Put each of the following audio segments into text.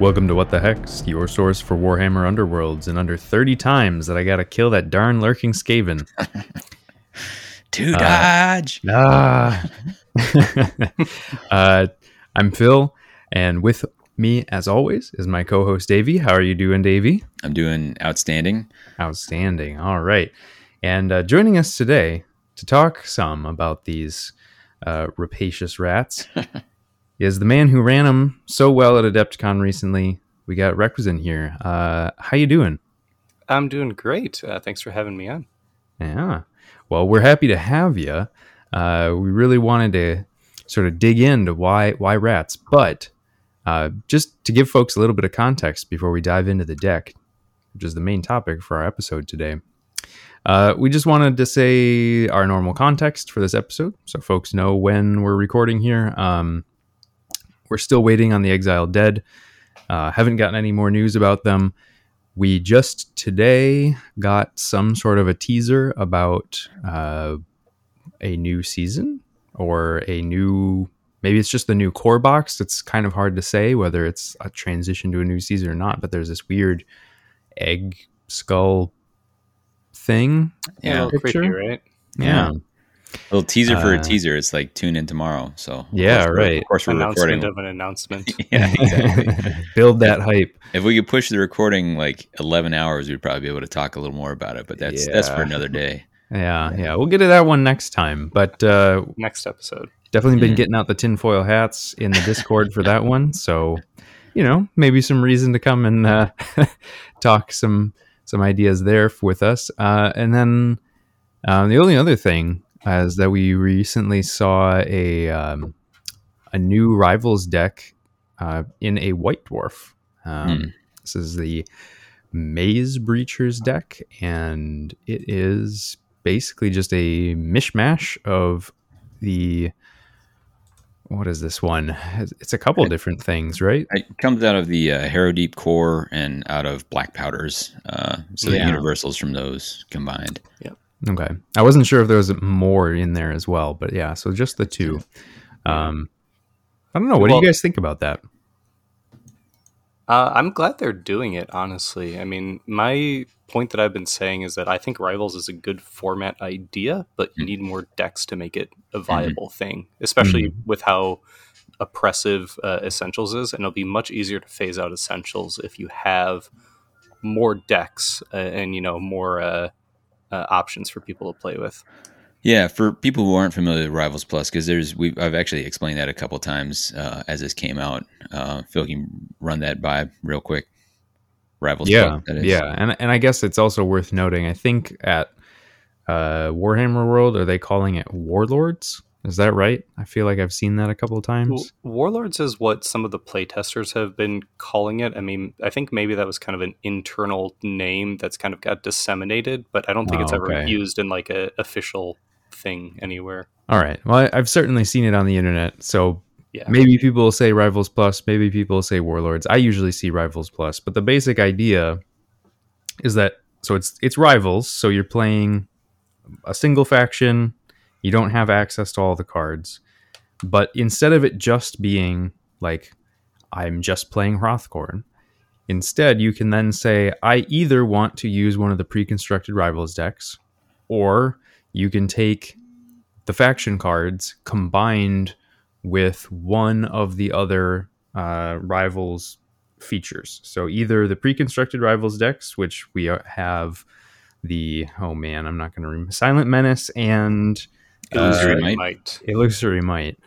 Welcome to What the Hex, your source for Warhammer Underworlds in under 30 times that I gotta kill that darn lurking Skaven. To dodge. Ah. uh, I'm Phil, and with me, as always, is my co host Davey. How are you doing, Davey? I'm doing outstanding. Outstanding. All right. And uh, joining us today to talk some about these uh, rapacious rats is the man who ran them so well at Adepticon recently. We got Requizen here. Uh, how you doing? I'm doing great. Uh, thanks for having me on. Yeah. Well, we're happy to have you. Uh, we really wanted to sort of dig into why why rats, but uh, just to give folks a little bit of context before we dive into the deck, which is the main topic for our episode today. Uh, we just wanted to say our normal context for this episode, so folks know when we're recording here. Um, we're still waiting on the exiled dead. Uh, haven't gotten any more news about them. We just today got some sort of a teaser about uh, a new season or a new. Maybe it's just the new core box. It's kind of hard to say whether it's a transition to a new season or not. But there's this weird egg skull thing. Yeah. Picture? creepy, right? Yeah. A little teaser for Uh, a teaser. It's like tune in tomorrow. So of Yeah, course right. Of course, we're Announcement recording. of an announcement. yeah, exactly. Build that hype. if we could push the recording like 11 hours, we'd probably be able to talk a little more about it. But that's that's for another day. Yeah, yeah. We'll get to that one next time. But uh, Next episode. definitely been Mm. getting out the tinfoil hats in the Discord for that one. So, you know, maybe some reason to come and uh, talk some some ideas there with us. Uh, and then um, the only other thing is that we recently saw a um, a new rivals deck uh, in a white dwarf. Um, Hmm. This is the Maze Breachers deck, and it is basically just a mishmash of the what is this one? It's a couple different things, right? It comes out of the uh, Harrow Deep core and out of Black Powders. Uh, so Yeah. the universals from those combined. Okay, I wasn't sure if there was more in there as well, but yeah, so just the two. Um, I don't know. What do you guys think about that? Uh, I'm glad they're doing it, honestly. I mean, my point that I've been saying is that I think Rivals is a good format idea, but you need more decks to make it a viable thing, especially with how oppressive uh, Essentials is. And it'll be much easier to phase out Essentials if you have more decks uh, and, you know, more uh, options for people to play with. Yeah, for people who aren't familiar with Rivals Plus, because there's we I've actually explained that a couple times uh, as this came out. Uh, Phil can run that by real quick. Rivals yeah, Plus, that is. yeah, and and I guess it's also worth noting. I think at uh, Warhammer World, are they calling it Warlords? Is that right? I feel like I've seen that a couple of times. Warlords is what some of the playtesters have been calling it. I mean, I think maybe that was kind of an internal name that's kind of got disseminated, but I don't think it's Oh, ever okay. used in like a official thing anywhere. All right. Well, I've certainly seen it on the internet. So Yeah. maybe people will say Rivals Plus, maybe people will say Warlords. I usually see Rivals Plus, but the basic idea is that so it's it's Rivals, so you're playing a single faction, you don't have access to all the cards. But instead of it just being like I'm just playing Hrothgorn, instead you can then say I either want to use one of the pre-constructed Rivals decks or you can take the faction cards combined with one of the other uh, rivals features. So either the pre-constructed rivals decks, which we have the oh man, I'm not going to remember Silent Menace and Illusory Uh, Might? might. Illusory Might.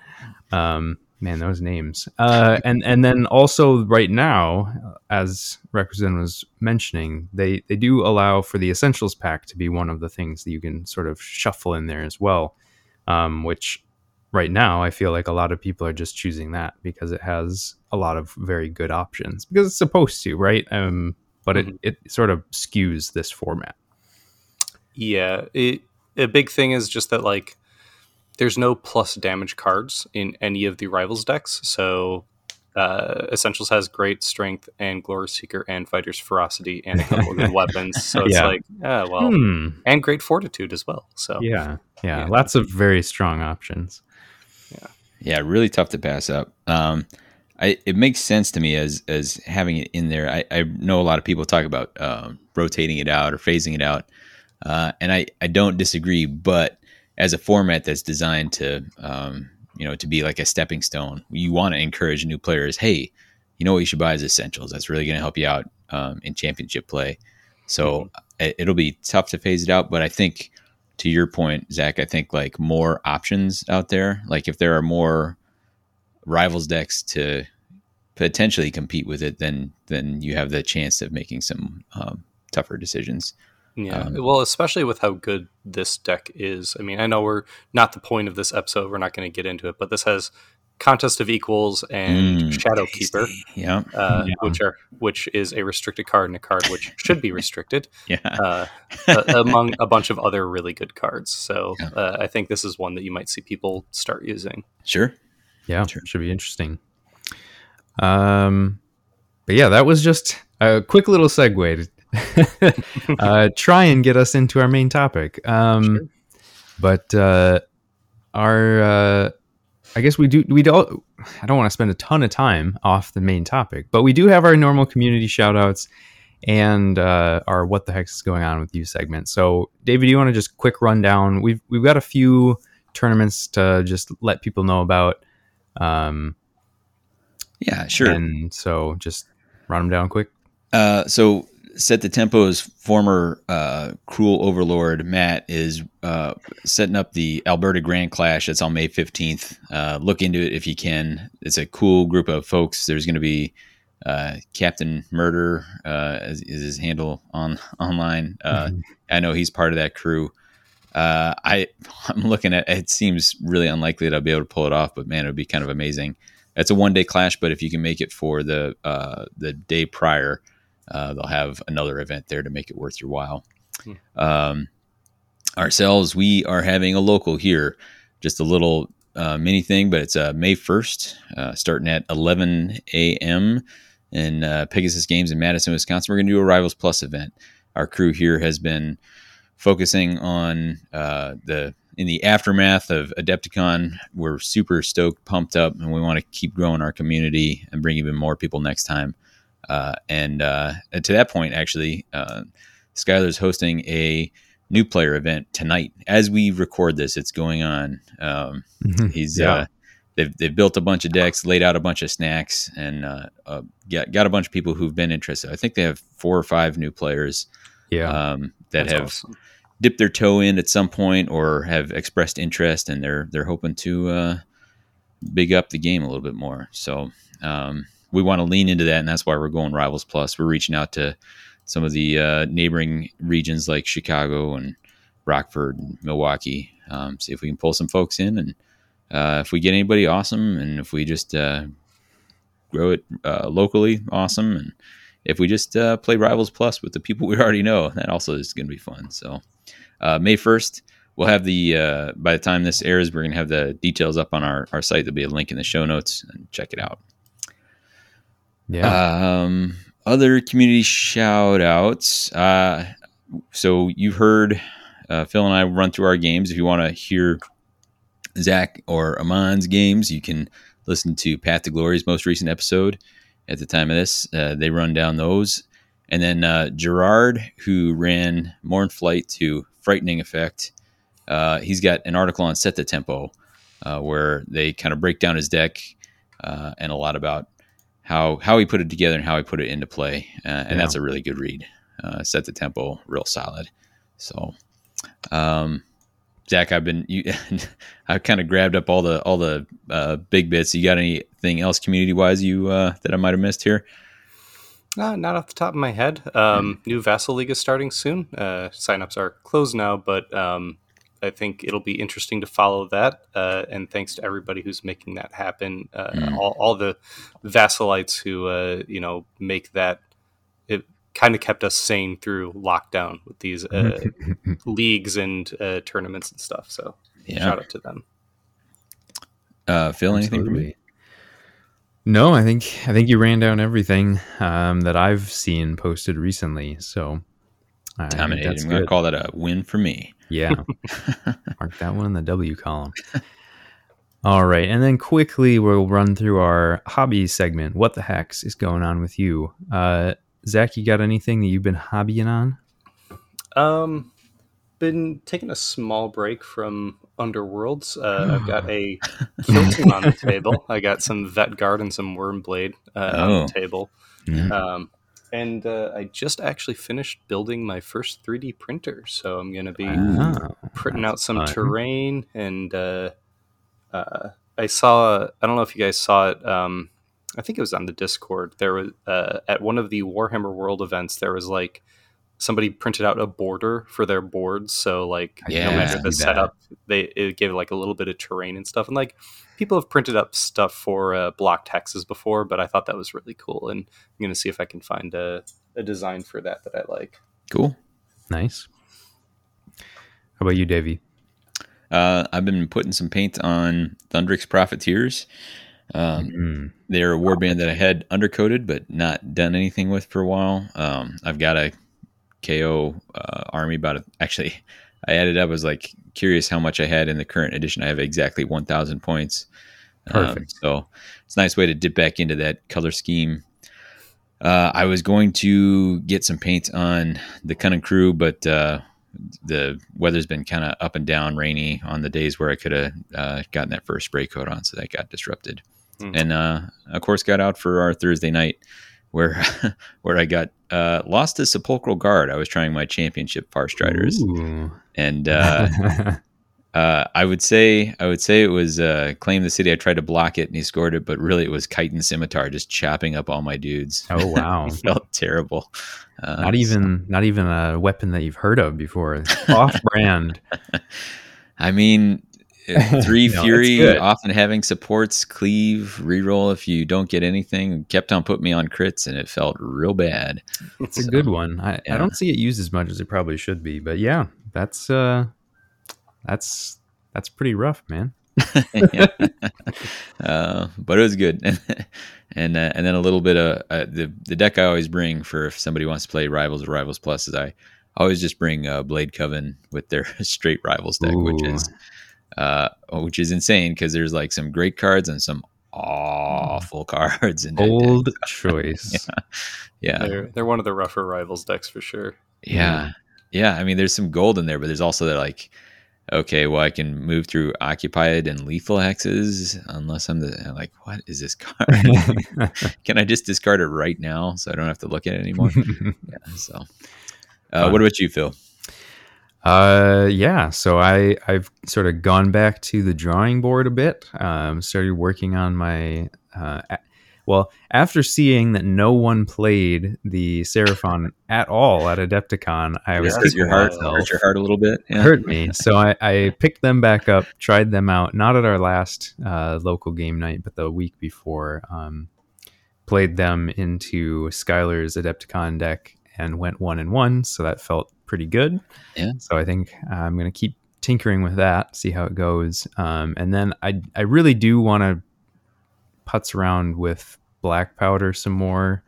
Um, man, those names. Uh, and and then also right now, as Requizen was mentioning, they they do allow for the Essentials pack to be one of the things that you can sort of shuffle in there as well. Um, which right now I feel like a lot of people are just choosing that because it has a lot of very good options because it's supposed to, right? Um, but it, it sort of skews this format. Yeah. It, a big thing is just that like there's no plus damage cards in any of the rivals decks. So uh, Essentials has great strength and Glory Seeker and Fighter's Ferocity and a couple of good weapons. So it's Yeah. like, well, Hmm. and great Fortitude as well. So Yeah, yeah, Yeah. lots of very strong options. Yeah, yeah, really tough to pass up. Um, I, it makes sense to me as as having it in there. I, I know a lot of people talk about um, rotating it out or phasing it out, uh, and I, I don't disagree. But as a format that's designed to um, you know to be like a stepping stone, you want to encourage new players. Hey, you know what you should buy is essentials. That's really going to help you out um, in championship play. So mm-hmm. it, it'll be tough to phase it out, but I think to your point, Zach, I think like more options out there. Like if there are more rivals decks to potentially compete with it, then then you have the chance of making some um, tougher decisions. Yeah, um, well, especially with how good this deck is. I mean, I know we're not the point of this episode; we're not going to get into it, but this has Contest of Equals and mm, Shadow Keeper, yeah. Uh, yeah. which are which is a restricted card and a card which should be restricted, yeah. uh, among a bunch of other really good cards. So yeah. uh, I think this is one that you might see people start using. Sure, yeah, sure. should be interesting. Um, but yeah, that was just a quick little segue to uh, try and get us into our main topic. Um, sure. But uh, our uh, I guess we do. We don't. I don't want to spend a ton of time off the main topic, but we do have our normal community shoutouts and uh, our "What the heck is going on with you" segment. So, David, do you want to just quick rundown? We've we've got a few tournaments to just let people know about. Um, yeah, sure. And so, just run them down quick. Uh, so set the tempo's former uh, cruel overlord Matt is uh, setting up the Alberta Grand Clash. That's on May fifteenth. Uh, look into it if you can. It's a cool group of folks. There's going to be uh, Captain Murder uh, is, is, his handle on online. Uh, mm-hmm. I know he's part of that crew. I I'm looking at it. Seems really unlikely that I'll be able to pull it off, but man, it would be kind of amazing. It's a one day clash, but if you can make it for the the day prior uh, they'll have another event there to make it worth your while. Hmm. Um, ourselves, we are having a local here, just a little uh, mini thing, but it's uh, May 1st, uh, starting at 11 a.m. in uh, Pegasus Games in Madison, Wisconsin. We're going to do a Rivals Plus event. Our crew here has been focusing on uh, the in the aftermath of Adepticon, we're super stoked, pumped up, and we want to keep growing our community and bring even more people next time. Uh, and, uh, to that point, actually, uh, Skylar's hosting a new player event tonight. As we record this, it's going on. Um, mm-hmm. He's yeah. uh, they've they've built a bunch of decks, laid out a bunch of snacks, and uh, uh, got got a bunch of people who've been interested. I think they have four or five new players. Yeah, um, that That's have awesome. dipped their toe in at some point or have expressed interest, and they're they're hoping to uh, big up the game a little bit more. So. Um, we want to lean into that, and that's why we're going Rivals Plus. We're reaching out to some of the uh, neighboring regions like Chicago and Rockford and Milwaukee. Um, see if we can pull some folks in, and uh, if we get anybody, awesome. And if we just uh, grow it uh, locally, awesome. And if we just uh, play Rivals Plus with the people we already know, that also is going to be fun. So uh, May first. We'll have the by the time this airs, we're gonna have the details up on our, our site. There'll be a link in the show notes and check it out. Yeah. Um, other community shout outs. Uh, so you've heard uh, Phil and I run through our games. If you want to hear Zach or Amon's games, you can listen to Path to Glory's most recent episode. At the time of this, uh, they run down those. And then uh, Gerard, who ran Mourn Flight to Frightening Effect, uh, he's got an article on Set the Tempo uh, where they kind of break down his deck uh, and a lot about how how he put it together and how he put it into play, uh, and yeah. that's a really good read. Uh, set the tempo real solid. So, um, Zach, I've been you, I've kind of grabbed up all the all the uh, big bits. You got anything else community wise you uh, that I might have missed here? Uh, not off the top of my head. Um, mm-hmm. New Vassal League is starting soon. Uh, signups are closed now, but um, I think it'll be interesting to follow that. Uh, and thanks to everybody who's making that happen. Uh, mm. all, all, the Vassalites who, uh, you know, make that. It kind of kept us sane through lockdown with these uh, leagues and uh, tournaments and stuff. So yeah. shout out to them. Uh, Phil, anything for me? No, I think I think you ran down everything um, that I've seen posted recently. So dominated. I'm going to call that a win for me. Yeah. Mark that one in the W column. All right, and then quickly we'll run through our hobby segment. What the heck's is going on with you, uh, Zach? You got anything that you've been hobbying on? Um, been taking a small break from Underworlds. Uh, I've got a Hilton on the table. I got some Vet Guard and some Wormblade uh, on Oh. the table. Mhm. Um, and uh, I just actually finished building my first 3D printer, so I'm going to be Oh, printing out some fun. terrain. And uh, uh, I saw, I don't know if you guys saw it. Um, I think it was on the Discord. There was uh, at one of the Warhammer World events. There was like somebody printed out a border for their boards. So like Yeah, no matter I the see that. setup, they it gave like a little bit of terrain and stuff. And like people have printed up stuff for uh, blocked hexes before, but I thought that was really cool. And I'm gonna see if I can find a, a design for that that I like. Cool. nice. How about you, Davey? Uh, I've been putting some paint on Thundrik's Profiteers. Um, Mm. they're a warband that I had undercoated but not done anything with for a while. Um, I've got a KO uh, army about it. Actually, I added up. I was like curious how much I had in the current edition. I have exactly 1,000 points. Um, Perfect. so it's a nice way to dip back into that color scheme. Uh, I was going to get some paint on the Cunning Crew, but uh, the weather's been kind of up and down, rainy on the days where I could have uh, gotten that first spray coat on, so that got disrupted. Hmm. And uh, of course, got out for our Thursday night, where where I got uh, lost to Sepulchral Guard. I was trying my championship Far Striders, Ooh. and uh, uh, I would say I would say it was uh, claim the city. I tried to block it, and he scored it, but really it was Chitin Scimitar just chopping up all my dudes. oh wow! Felt terrible. Uh, Not even not even a weapon that you've heard of before. Off brand. I mean, three No, fury often having supports cleave reroll if you don't get anything. Kept on putting me on crits, and it felt real bad. It's a good one. I, I don't see it used as much as it probably should be, but yeah, that's uh that's that's pretty rough, man. Uh, but it was good, and uh, and then a little bit of uh, the the deck I always bring for if somebody wants to play Rivals or Rivals Plus is I always just bring uh, Blade Coven with their straight Rivals deck, which is uh, which is insane because there's like some great cards and some awful cards in that deck. Old choice. Yeah, They're they're one of the rougher rivals decks for sure. Yeah. Yeah. I mean, there's some gold in there, but there's also that like, okay, well, I can move through occupied and lethal hexes unless I'm the I'm like, what is this card? can I just discard it right now so I don't have to look at it anymore? yeah. So, uh, what about you, Phil? Uh, yeah. So I I've sort of gone back to the drawing board a bit. Um, started working on my uh, a- well after seeing that no one played the Seraphon at all at Adepticon, I was Yeah, Hurt your heart, myself. hurt your heart a little bit. Yeah. hurt me. So I, I picked them back up, tried them out, not at our last uh, local game night, but the week before. Um, played them into Skylar's Adepticon deck and went one and one. So that felt pretty good. Yeah. So I think I'm going to keep tinkering with that, see how it goes. Um, and then I, I really do want to putz around with black powder some more.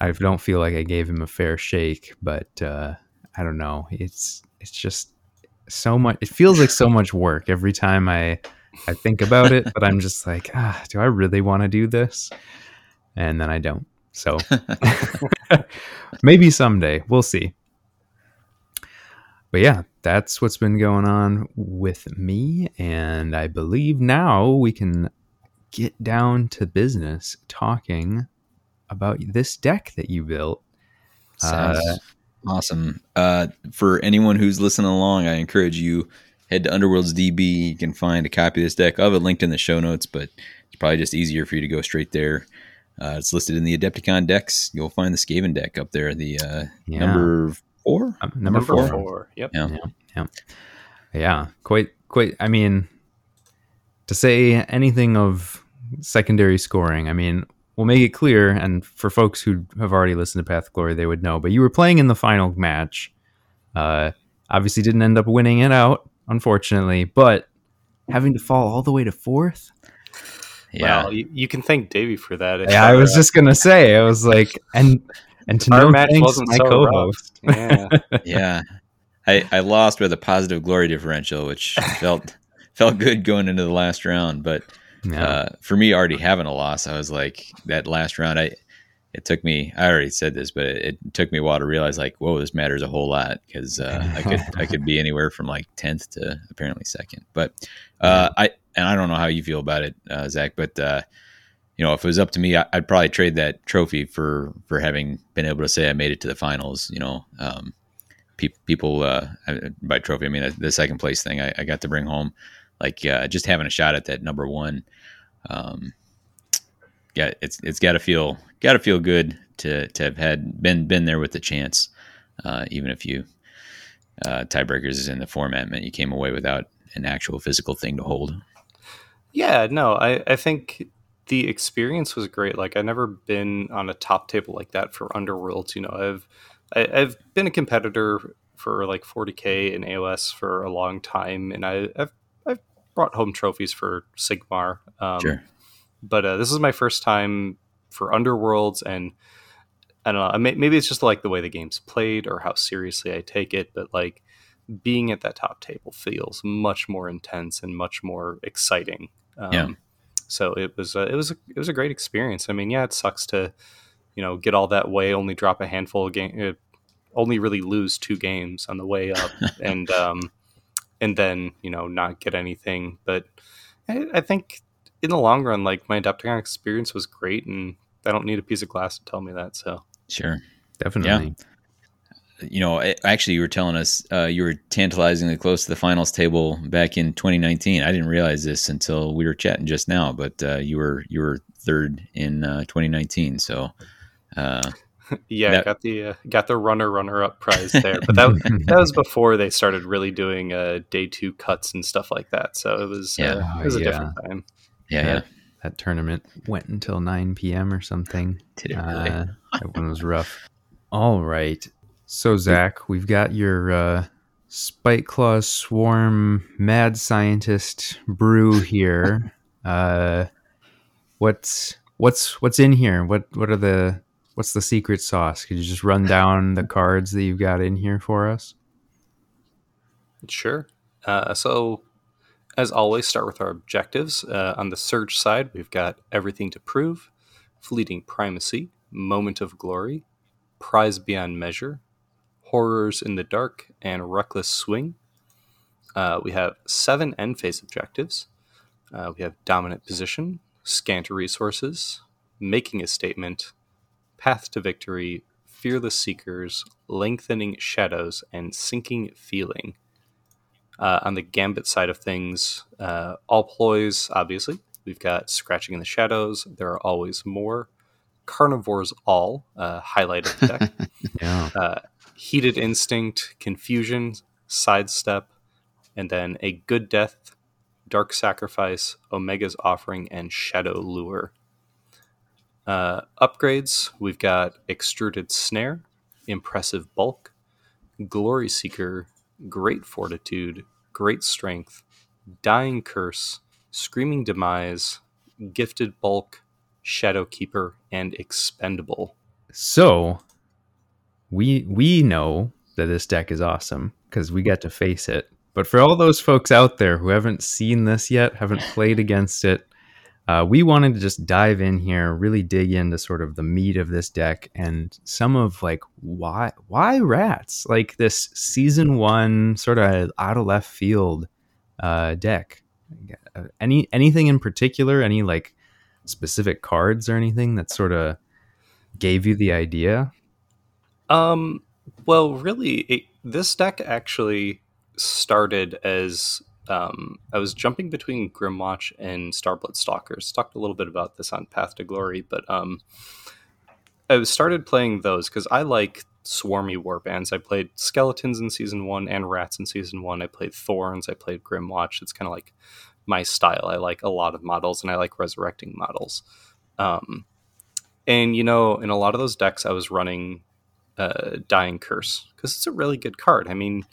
I don't feel like I gave him a fair shake, but uh, I don't know. It's it's just so much. It feels like so much work every time I I think about it. But I'm just like, ah, do I really want to do this? And then I don't. So maybe someday we'll see. But yeah, that's what's been going on with me, and I believe now we can get down to business talking about this deck that you built. Sounds Uh, awesome. Uh, for anyone who's listening along, I encourage you head to Underworld's DB. You can find a copy of this deck. I'll have it linked in the show notes, but it's probably just easier for you to go straight there. Uh, it's listed in the Adepticon decks. You'll find the Skaven deck up there, the uh, Yeah. number four. Um, number, four. Yep. Yeah. Yeah, quite, quite. I mean, to say anything of secondary scoring, I mean, we'll make it clear, and for folks who have already listened to Path of Glory, they would know. But you were playing in the final match. Uh, obviously, didn't end up winning it out, unfortunately, but having to fall all the way to fourth. Yeah. Well, you, you can thank Davey for that. Yeah, I was uh, just gonna say, I was like, and and to our no match thanks, wasn't my so co-host. rough. Yeah. yeah. I, I lost with a positive glory differential, which felt felt good going into the last round. But Yeah. uh, for me, already having a loss, I was like that last round. I it took me. I already said this, but it, it took me a while to realize like, whoa, this matters a whole lot because uh, I could I could be anywhere from like tenth to apparently second. But uh, I and I don't know how you feel about it, uh, Zach, but. Uh, you know, if it was up to me, I, I'd probably trade that trophy for for having been able to say I made it to the finals. You know, um, pe- people uh, by trophy, I mean the second place thing I, I got to bring home, like uh, just having a shot at that number one. Um, yeah, it's it's got to feel got to feel good to to have had been been there with the chance, uh, even if you uh, tiebreakers is in the format meant you came away without an actual physical thing to hold. Yeah, no, I, I think the experience was great. Like I've never been on a top table like that for Underworlds. You know, I've I, I've been a competitor for like 40k in AOS for a long time, and I, have I've brought home trophies for Sigmar. Um, Sure. But uh, this is my first time for Underworlds, and I don't know. Maybe it's just like the way the game's played or how seriously I take it, but like being at that top table feels much more intense and much more exciting. Um, Yeah. So it was a, it was a, it was a great experience. I mean, yeah, it sucks to you know get all that way, only drop a handful of game, uh, only really lose two games on the way up, and um, and then you know not get anything. But I, I think in the long run, like my Adepticon experience was great, and I don't need a piece of glass to tell me that. So Sure. Definitely. You know, actually, you were telling us uh, you were tantalizingly close to the finals table back in 2019. I didn't realize this until we were chatting just now, but uh, you were you were third in uh, 2019. So, uh, yeah, That- got the uh, got the runner runner up prize there, but that that was before they started really doing uh, day two cuts and stuff like that. So it was Yeah. uh, it was a Yeah. different time. yeah, yeah, That, that tournament went until 9 p.m. or something. did it really? Uh, that one was rough. All right. So, Zach, we've got your uh, Spiteclaw Swarm Mad Scientist brew here. Uh, what's what's what's in here? What what are the what's the secret sauce? Could you just run down the cards that you've got in here for us? Sure. Uh, so, as always, start with our objectives. Uh, on the Surge side, we've got everything to prove, fleeting primacy, moment of glory, prize beyond measure, horrors in the dark, and reckless swing. Uh, we have seven end phase objectives. Uh, we have dominant position, scant resources, making a statement, path to victory, fearless seekers, lengthening shadows, and sinking feeling. Uh, on the Gambit side of things, uh, all ploys, obviously. We've got Scratching in the Shadows. There are always more. Carnivores All, uh, highlight of the deck. Yeah. Heated Instinct, Confusion, Sidestep, and then A Good Death, Dark Sacrifice, Omega's Offering, and Shadow Lure. Uh, upgrades, we've got Extruded Snare, Impressive Bulk, Glory Seeker, Great Fortitude, Great Strength, Dying Curse, Screaming Demise, Gifted Bulk, Shadow Keeper, and Expendable. So we we know that this deck is awesome because we get to face it. But for all those folks out there who haven't seen this yet, haven't played against it, uh, we wanted to just dive in here, really dig into sort of the meat of this deck and some of like why why rats like this season one sort of out of left field uh, deck. Uh, Any anything in particular? Any like specific cards or anything that sort of gave you the idea? Um, well, really, it, this deck actually started as um, I was jumping between Grymwatch and Starblood Stalkers. Talked a little bit about this on Path to Glory, but um, I started playing those because I like swarmy warbands. I played skeletons in season one and rats in season one. I played thorns. I played Grymwatch. It's kind of like my style. I like a lot of models and I like resurrecting models. Um, and you know, in a lot of those decks, I was running uh, Dying Curse because it's a really good card. I mean,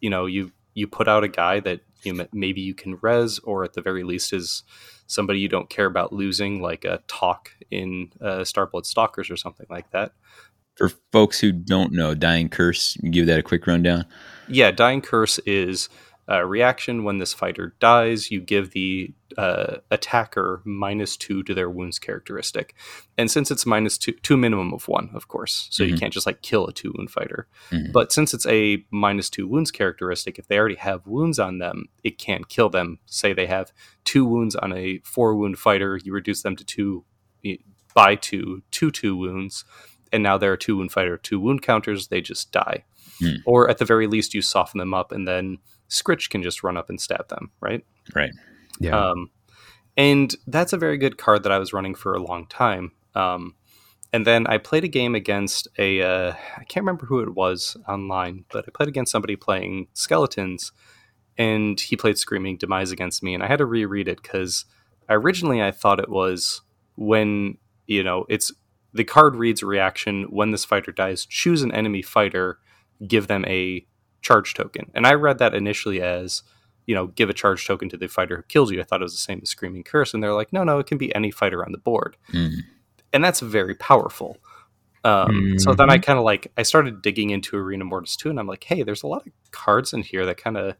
you know, you you put out a guy that you maybe you can res, or at the very least is somebody you don't care about losing, like a talk in uh, Starblood Stalkers or something like that. For folks who don't know, Dying Curse, give that a quick rundown. Yeah, Dying Curse is uh, reaction when this fighter dies, you give the uh, attacker minus two to their wounds characteristic. And since it's minus two, two minimum of one, of course, so Mhm. you can't just like kill a two wound fighter. Mhm. But since it's a minus two wounds characteristic, if they already have wounds on them, it can't kill them. Say they have two wounds on a four wound fighter, you reduce them to two by two, two two wounds, and now they're a two wound fighter, two wound counters, they just die. Hmm. Or at the very least, you soften them up, and then Skritch can just run up and stab them, right? Right. Yeah. Um, and that's a very good card that I was running for a long time. Um, and then I played a game against a uh, I can't remember who it was online, but I played against somebody playing skeletons, and he played Screaming Demise against me, and I had to reread it because originally I thought it was when you know it's the card reads reaction when this fighter dies, choose an enemy fighter, give them a charge token, and I read that initially as you know, give a charge token to the fighter who kills you. I thought it was the same as Screaming Curse, and they're like, no, no, it can be any fighter on the board, Mhm. and that's very powerful. Um, So then I kind of like I started digging into Arena Mortis 2, and I'm like, hey, there's a lot of cards in here that kind of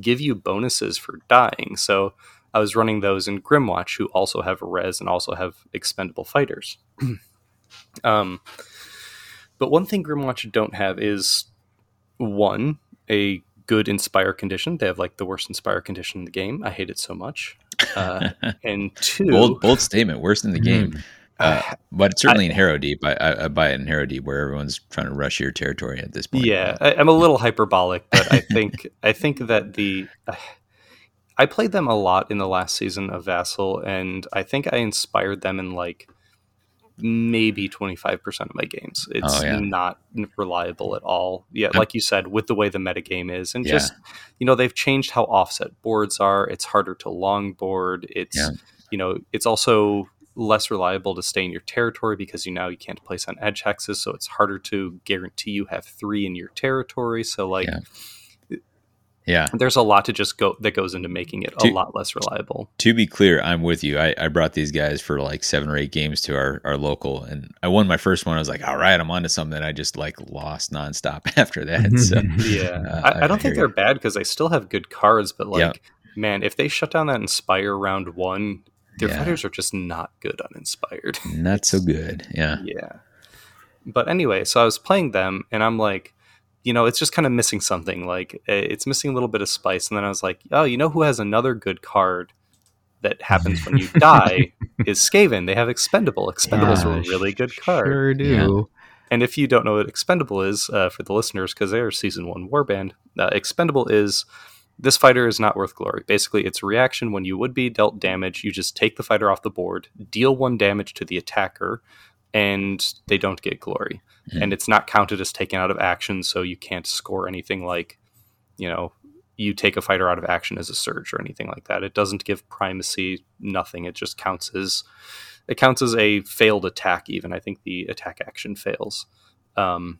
give you bonuses for dying. So I was running those in Grymwatch, who also have res and also have expendable fighters. um, but one thing Grymwatch don't have is one a good inspire condition. They have like the worst inspire condition in the game. I hate it so much. Uh, and two, bold, bold statement. Worst in the game, Mm. uh, but certainly in Harrow Deep. I, I, I buy it in Harrow Deep, where everyone's trying to rush your territory at this point. Yeah, I, I'm a little hyperbolic, but I think I think that the I played them a lot in the last season of Vassal, and I think I inspired them in like maybe 25% of my games. Oh, it's Oh, yeah. not reliable at all. Yeah, like you said, with the way the metagame is, and Yeah. just you know they've changed how offset boards are. It's harder to longboard. It's Yeah. you know it's also less reliable to stay in your territory because you now you can't place on edge hexes, so it's harder to guarantee you have three in your territory. So like Yeah. Yeah. there's a lot to just go that goes into making it a lot less reliable. To be clear, I'm with you. I, I brought these guys for like seven or eight games to our, our local, and I won my first one. I was like, all right, I'm onto something. I just like lost nonstop after that. So Yeah, Uh, I, I I don't think they're bad because they still have good cards, but like Yeah. man, if they shut down that Inspire round one, their Yeah. fighters are just not good uninspired. not so good. Yeah. yeah. But anyway, so I was playing them, and I'm like, you know, it's just kind of missing something. Like it's missing a little bit of spice. And then I was like, oh, you know who has another good card that happens when you die is Skaven. They have Expendable. Expendable is a really good card. Sure do. And if you don't know what Expendable is, uh, for the listeners, because they are season one warband, uh, Expendable is this fighter is not worth glory. Basically, it's a reaction when you would be dealt damage. You just take the fighter off the board, deal one damage to the attacker, and they don't get glory. Mhm. And it's not counted as taken out of action, so you can't score anything like, you know, you take a fighter out of action as a surge or anything like that. It doesn't give primacy, nothing. It just counts as it counts as a failed attack. Even I think the attack action fails, um,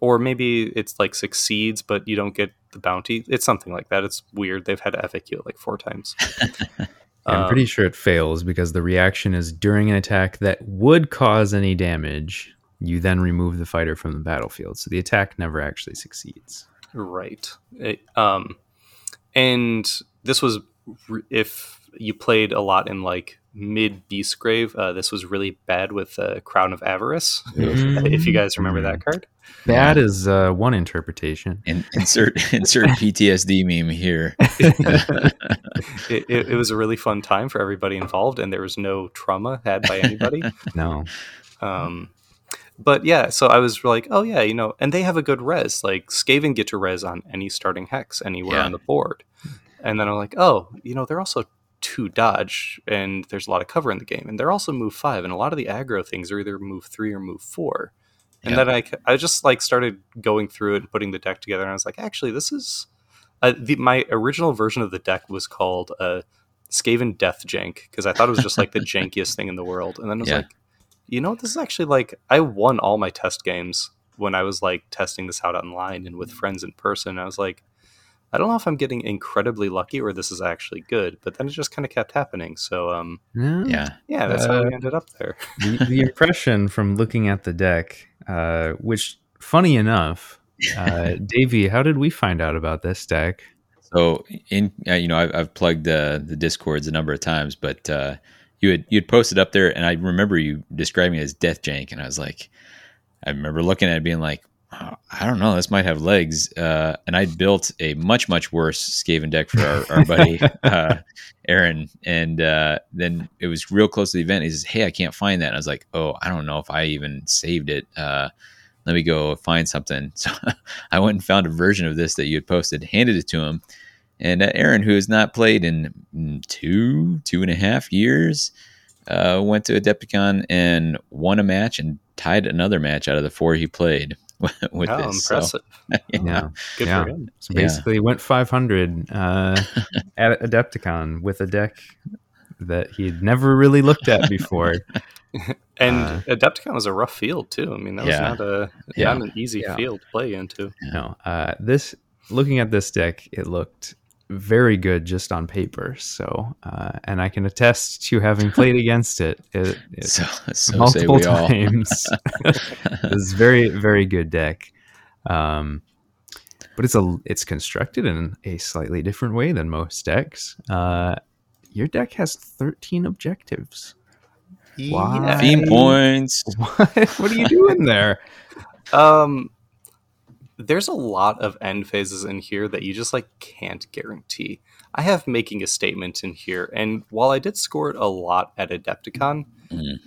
or maybe it's like succeeds, but you don't get the bounty. It's something like that. It's weird. They've had to FAQ it like four times. I'm Um, pretty sure it fails because the reaction is during an attack that would cause any damage. You then remove the fighter from the battlefield, so the attack never actually succeeds. Right. It- um, and this was r- if you played a lot in like mid Beast Grave. Uh, this was really bad with uh, Crown of Avarice. Mhm. if you guys remember that card. Bad is uh, one interpretation. In, insert insert PTSD meme here. it, it, it was a really fun time for everybody involved, and there was no trauma had by anybody. No, um, but yeah, so I was like, oh yeah, you know, and they have a good res. Like Skaven get to res on any starting hex anywhere Yeah. on the board, and then I'm like, oh, you know, they're also two dodge, and there's a lot of cover in the game, and they're also move five, and a lot of the aggro things are either move three or move four. And Yeah. then I, I just like started going through it and putting the deck together, and I was like, actually, this is uh, the, my original version of the deck was called uh, Skaven Death Jank because I thought it was just like the jankiest thing in the world, and then I was Yeah. like, you know this is actually like I won all my test games when I was like testing this out online and with friends in person. I was like, I don't know if I'm getting incredibly lucky or this is actually good, but then it just kind of kept happening. So um. Yeah. yeah, that's how Uh, we ended up there. the, the impression from looking at the deck, uh, which funny enough, uh, Davey, how did we find out about this deck? So in uh, you know I've, I've plugged uh, the discords a number of times, but uh, you had you had posted up there, and I remember you describing it as death jank, and I was like, I remember looking at it being like, oh, I don't know, this might have legs. Uh, and I built a much much worse Skaven deck for our, our buddy uh, Aaron, and uh, then it was real close to the event. He says, Hey, I can't find that. And I was like, Oh, I don't know if I even saved it. Uh, let me go find something. So I went and found a version of this that you had posted, handed it to him. And uh, Aaron, who has not played in two, two and a half years, uh, went to Adepticon and won a match and tied another match out of the four he played with oh, this. impressive. So, yeah. Yeah. Good Yeah. for him. So Yeah. basically, went 500 uh, at Adepticon with a deck that he'd never really looked at before. And Uh, Adepticon was a rough field too. I mean, that was not a Yeah. not an easy Yeah. field to play into. No, uh, this looking at this deck, it looked very good just on paper. So, uh, and I can attest to having played against it, it, it So, so say multiple we times. it's very very good deck, um, but it's a it's constructed in a slightly different way than most decks. Uh, your deck has thirteen objectives. Why? Theme points. What? What are you doing there? Um, there's a lot of end phases in here that you just like can't guarantee. I have making a statement in here, and while I did score it a lot at Adepticon, Mhm.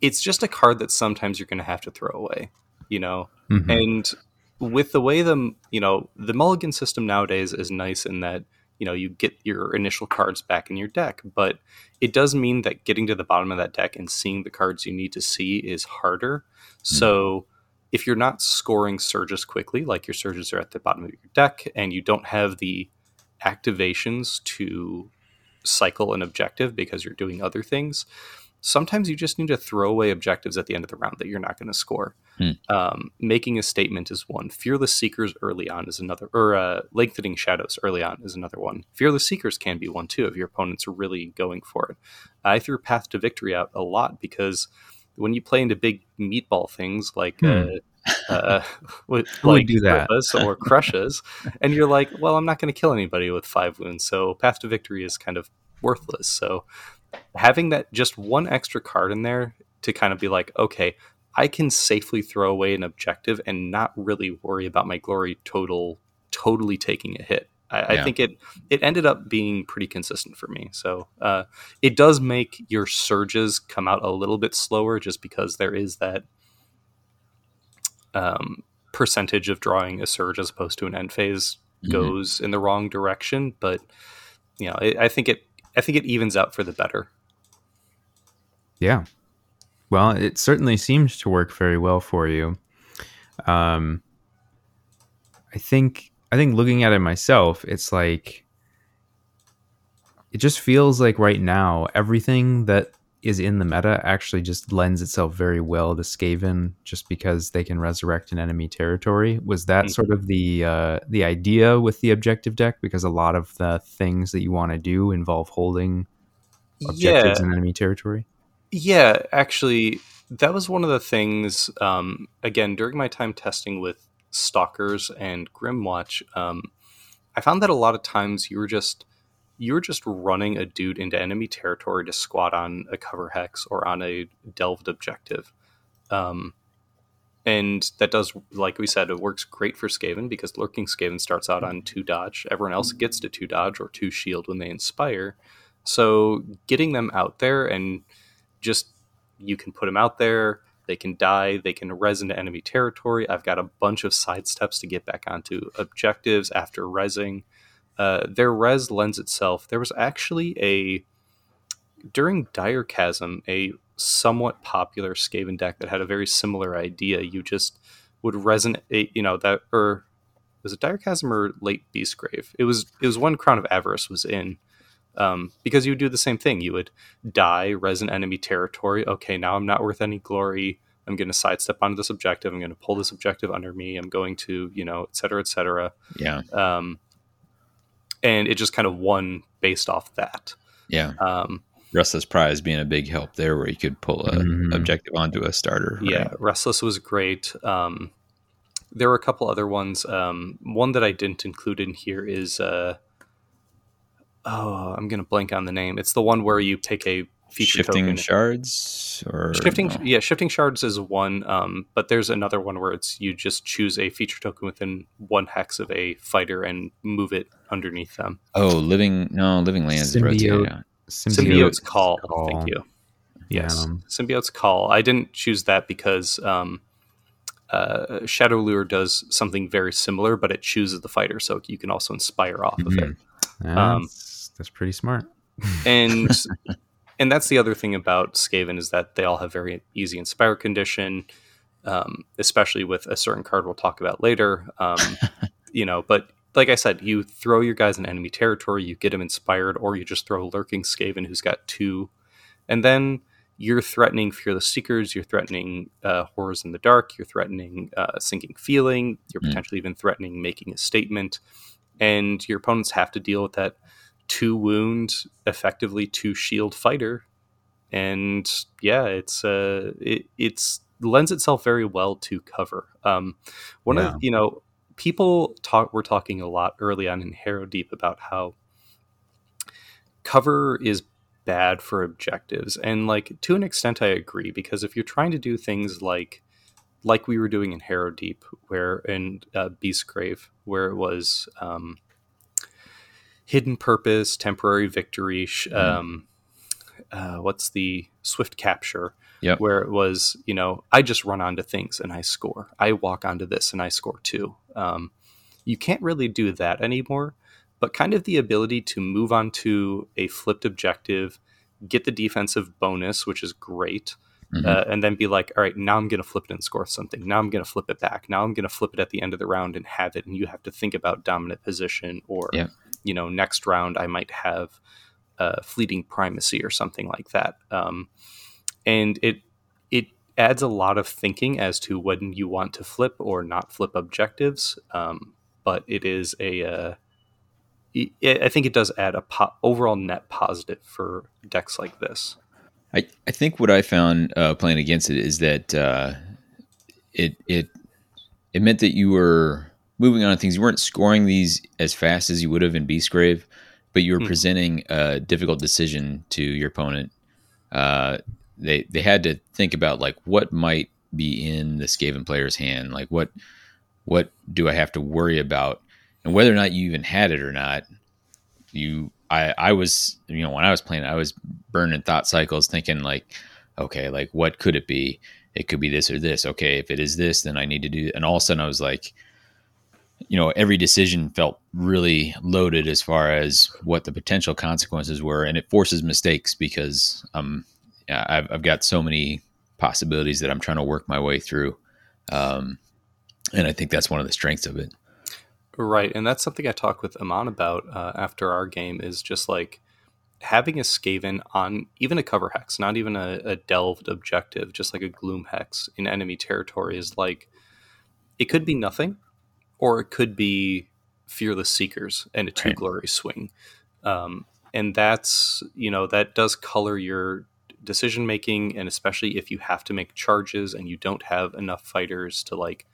it's just a card that sometimes you're going to have to throw away. You know, Mhm. and with the way the you know the mulligan system nowadays is nice in that you know you get your initial cards back in your deck but it does mean that getting to the bottom of that deck and seeing the cards you need to see is harder so if you're not scoring surges quickly like your surges are at the bottom of your deck and you don't have the activations to cycle an objective because you're doing other things sometimes you just need to throw away objectives at the end of the round that you're not going to score um, making a statement is one. Fearless Seekers early on is another, or uh, Lengthening Shadows early on is another one. Fearless Seekers can be one too if your opponents are really going for it. I threw Path to Victory out a lot because when you play into big meatball things like uh, uh, with, Hmm. Who like do that? Or crushes, and you're like, well, I'm not going to kill anybody with five wounds, so Path to Victory is kind of worthless. So having that just one extra card in there to kind of be like, okay, I can safely throw away an objective and not really worry about my glory total totally taking a hit. I, I think it it ended up being pretty consistent for me. So uh, it does make your surges come out a little bit slower, just because there is that um, percentage of drawing a surge as opposed to an end phase Mhm. goes in the wrong direction. But you know, I, I think it I think it evens out for the better. Yeah. Well, it certainly seems to work very well for you. Um, I think I think looking at it myself, it's like it just feels like right now everything that is in the meta actually just lends itself very well to Skaven, just because they can resurrect an enemy territory. Was that Mhm. sort of the uh, the idea with the objective deck? Because a lot of the things that you want to do involve holding objectives in enemy territory. Yeah, actually, that was one of the things. Um, again, during my time testing with Stalkers and Grymwatch, um, I found that a lot of times you were just you were just running a dude into enemy territory to squat on a cover hex or on a delved objective. Um, and that does, like we said, it works great for Skaven because Lurking Skaven starts out on two dodge. Everyone else gets to two dodge or two shield when they inspire. So getting them out there and just you can put them out there. They can die. They can res into enemy territory. I've got a bunch of side steps to get back onto objectives after resing. Uh, their res lends itself. There was actually a during Dire Chasm, a somewhat popular Skaven deck that had a very similar idea. You just would resonate, you know, that or was it Dire Chasm or Late Beastgrave? It was it was one Crown of Avarice was in. Um, because you would do the same thing. You would die, res an enemy territory. Okay, now I'm not worth any glory. I'm going to sidestep onto this objective. I'm going to pull this objective under me. I'm going to, you know, et cetera, et cetera. Yeah. Um, and it just kind of won based off that. Yeah. Um, Restless Prize being a big help there where you could pull a Mhm. objective onto a starter. right? Yeah, Restless was great. Um, there were a couple other ones. Um, one that I didn't include in here is uh, oh, I'm gonna blank on the name. It's the one where you take a feature Shifting token. shards or Shifting, no? yeah, shifting shards is one, um, but there's another one where it's you just choose a feature token within one hex of a fighter and move it underneath them. Oh, living no, living lands is Symbiote. rotated out. Symbiote's call. call. Thank you. Yes, Um, Symbiote's call. I didn't choose that because um, uh, Shadow Lure does something very similar, but it chooses the fighter, so you can also inspire off of it. Mhm. Um, That's, pretty smart. and and that's the other thing about Skaven is that they all have very easy inspire condition, um, especially with a certain card we'll talk about later. Um, you know, but like I said, you throw your guys in enemy territory, you get them inspired, or you just throw lurking Skaven who's got two, and then you're threatening Fearless Seekers, you're threatening uh, Horrors in the Dark, you're threatening uh, Sinking Feeling, you're Mm. potentially even threatening making a statement, and your opponents have to deal with that two wound, effectively two shield fighter, and yeah, it's uh, it it's lends itself very well to cover. Um, one Yeah. of you know people talk were talking a lot early on in Harrowdeep about how cover is bad for objectives and like to an extent i agree because if you're trying to do things like like we were doing in Harrowdeep where in uh, Beastgrave where it was um, hidden purpose temporary victory sh- Mhm. um, uh, what's the swift capture Yep. where it was you know i just run onto things and i score i walk onto this and i score too um, you can't really do that anymore but kind of the ability to move on to a flipped objective, get the defensive bonus, which is great, Mhm. uh, and then be like, all right, now I'm going to flip it and score something. Now I'm going to flip it back. Now I'm going to flip it at the end of the round and have it. And you have to think about dominant position or, Yeah. You know, next round I might have uh, fleeting primacy or something like that. Um, and it it adds a lot of thinking as to when you want to flip or not flip objectives. Um, but it is a uh, I think it does add a po- overall net positive for decks like this. I, I think what I found uh, playing against it is that uh, it it it meant that you were moving on to things. You weren't scoring these as fast as you would have in Beastgrave, but you were Hmm. presenting a difficult decision to your opponent. Uh, they they had to think about like what might be in the Skaven player's hand, like what what do I have to worry about, and whether or not you even had it or not. You, I, I was, you know, when I was playing, I was burning thought cycles, thinking like, okay, like what could it be? It could be this or this. Okay, if it is this, then I need to do. And all of a sudden, I was like, you know, every decision felt really loaded as far as what the potential consequences were, and it forces mistakes because um, I've, I've got so many possibilities that I'm trying to work my way through, um, and I think that's one of the strengths of it. Right, and that's something I talked with Aman about uh, after our game. Is just like having a Skaven on even a cover hex, not even a, a delved objective, just like a gloom hex in enemy territory is like it could be nothing, or it could be fearless seekers and a two Right. glory swing, um, and that's you know that does color your decision making, and especially if you have to make charges and you don't have enough fighters to like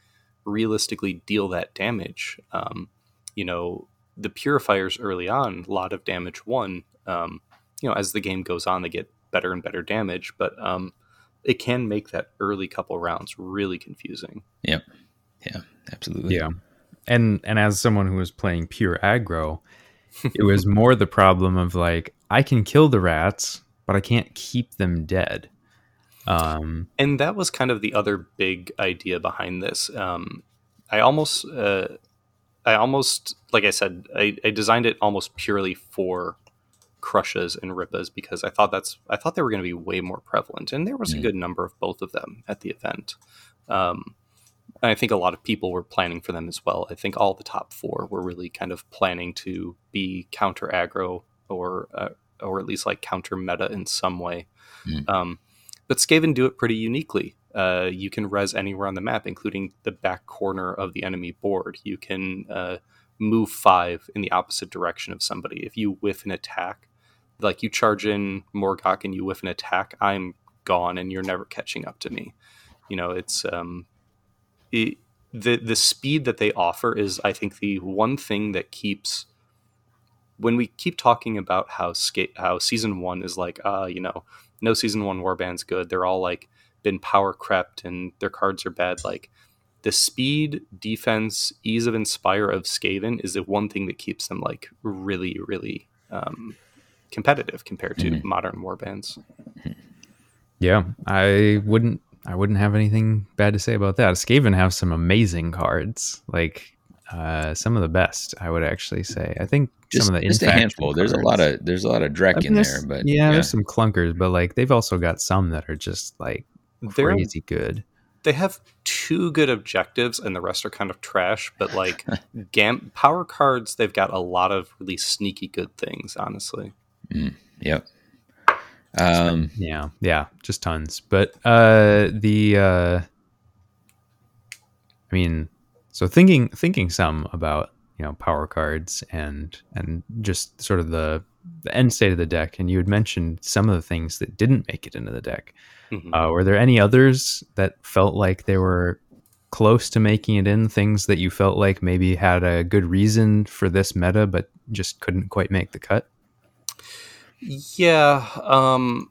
realistically deal that damage. Um, you know, the purifiers early on, a lot of damage won. Um, you know, as the game goes on, they get better and better damage, but um, it can make that early couple rounds really confusing. Yep. Yeah, absolutely. Yeah. And and as someone who was playing pure aggro, it was more the problem of like I can kill the rats, but I can't keep them dead. Um and that was kind of the other big idea behind this. Um, I almost, uh, I almost, like I said, I, I designed it almost purely for Krushas and Rippas because I thought that's, I thought they were going to be way more prevalent, and there was a good number of both of them at the event. Um, I think a lot of people were planning for them as well. I think all the top four were really kind of planning to be counter aggro or, uh, or at least like counter meta in some way. Mm. Um, but Skaven do it pretty uniquely. Uh, you can res anywhere on the map, including the back corner of the enemy board. You can uh, move five in the opposite direction of somebody. If you whiff an attack, like you charge in Morgok and you whiff an attack, I'm gone and you're never catching up to me. You know, it's um, it, the the speed that they offer is, I think, the one thing that keeps when we keep talking about how skate how season one is like, uh, you know, no season one warband's good. They're all like been power crept and their cards are bad. Like the speed, defense, ease of inspire of Skaven is the one thing that keeps them like really, really um, competitive compared to mm-hmm. modern warbands. Yeah, I wouldn't. I wouldn't have anything bad to say about that. Skaven have some amazing cards, like uh, some of the best. I would actually say. I think just, some of the just a handful. Cards, there's a lot of there's a lot of Drek I mean, in there, but yeah, yeah, there's some clunkers, but like they've also got some that are just like crazy They're, good they have two good objectives and the rest are kind of trash but like gam power cards they've got a lot of really sneaky good things honestly mm, yep um yeah yeah just tons but uh the uh i mean so thinking thinking some about you know power cards and and just sort of the the end state of the deck and you had mentioned some of the things that didn't make it into the deck Mm-hmm. Uh, were there any others that felt like they were close to making it in? Things that you felt like maybe had a good reason for this meta, but just couldn't quite make the cut? Yeah. Um,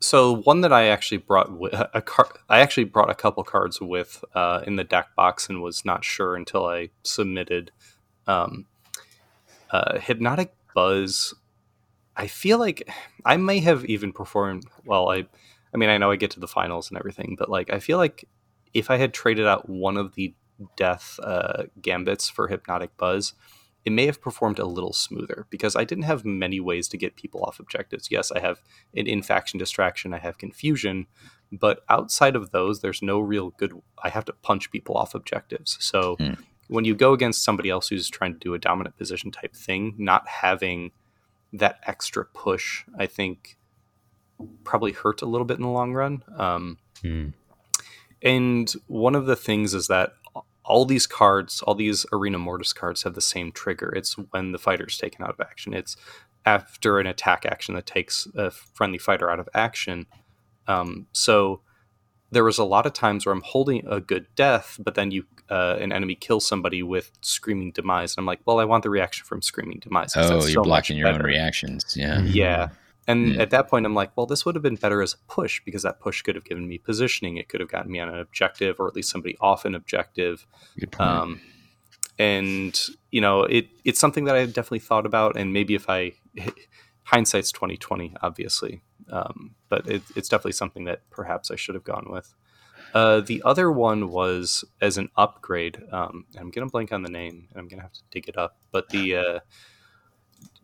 so one that I actually brought a card, I actually brought a couple cards with uh, in the deck box and was not sure until I submitted. Um, uh, Hypnotic Buzz I feel like I may have even performed well. I, I mean, I know I get to the finals and everything, but like, I feel like if I had traded out one of the death uh, gambits for hypnotic buzz, it may have performed a little smoother because I didn't have many ways to get people off objectives. Yes, I have an in-faction distraction, I have confusion, but outside of those, there's no real good. I have to punch people off objectives. So hmm. when you go against somebody else who's trying to do a dominant position type thing, not having that extra push, I think, probably hurt a little bit in the long run. Um, mm. And one of the things is that all these cards, all these Arena Mortis cards have the same trigger. It's when the fighter is taken out of action. It's after an attack action that takes a friendly fighter out of action. Um, so there was a lot of times where I'm holding a good death, but then you uh, an enemy kills somebody with screaming demise, and I'm like, well, I want the reaction from screaming demise. Oh, you're so blocking your own reactions. Yeah, yeah. And mm. at that point, I'm like, well, this would have been better as a push because that push could have given me positioning. It could have gotten me on an objective, or at least somebody off an objective. Um, and you know, it it's something that I definitely thought about, and maybe if I hindsight's 2020, obviously, um, but it, it's definitely something that perhaps I should have gone with. Uh, the other one was as an upgrade. Um, I'm gonna blank on the name, and I'm gonna have to dig it up. But the uh,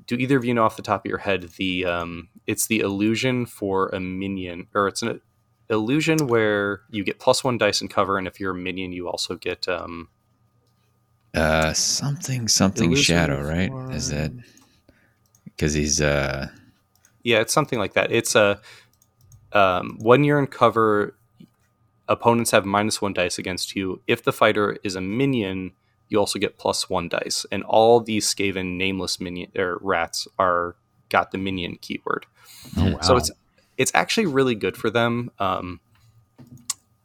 do either of you know off the top of your head the um, it's the illusion for a minion, or it's an illusion where you get plus one dice and cover, and if you're a minion, you also get um, uh, something something shadow, right? For... Is that because he's uh yeah, it's something like that. It's a um, when you're in cover, opponents have minus one dice against you. If the fighter is a minion, you also get plus one dice. And all these Skaven nameless minion or rats are got the minion keyword. Oh, wow. So it's it's actually really good for them. Um,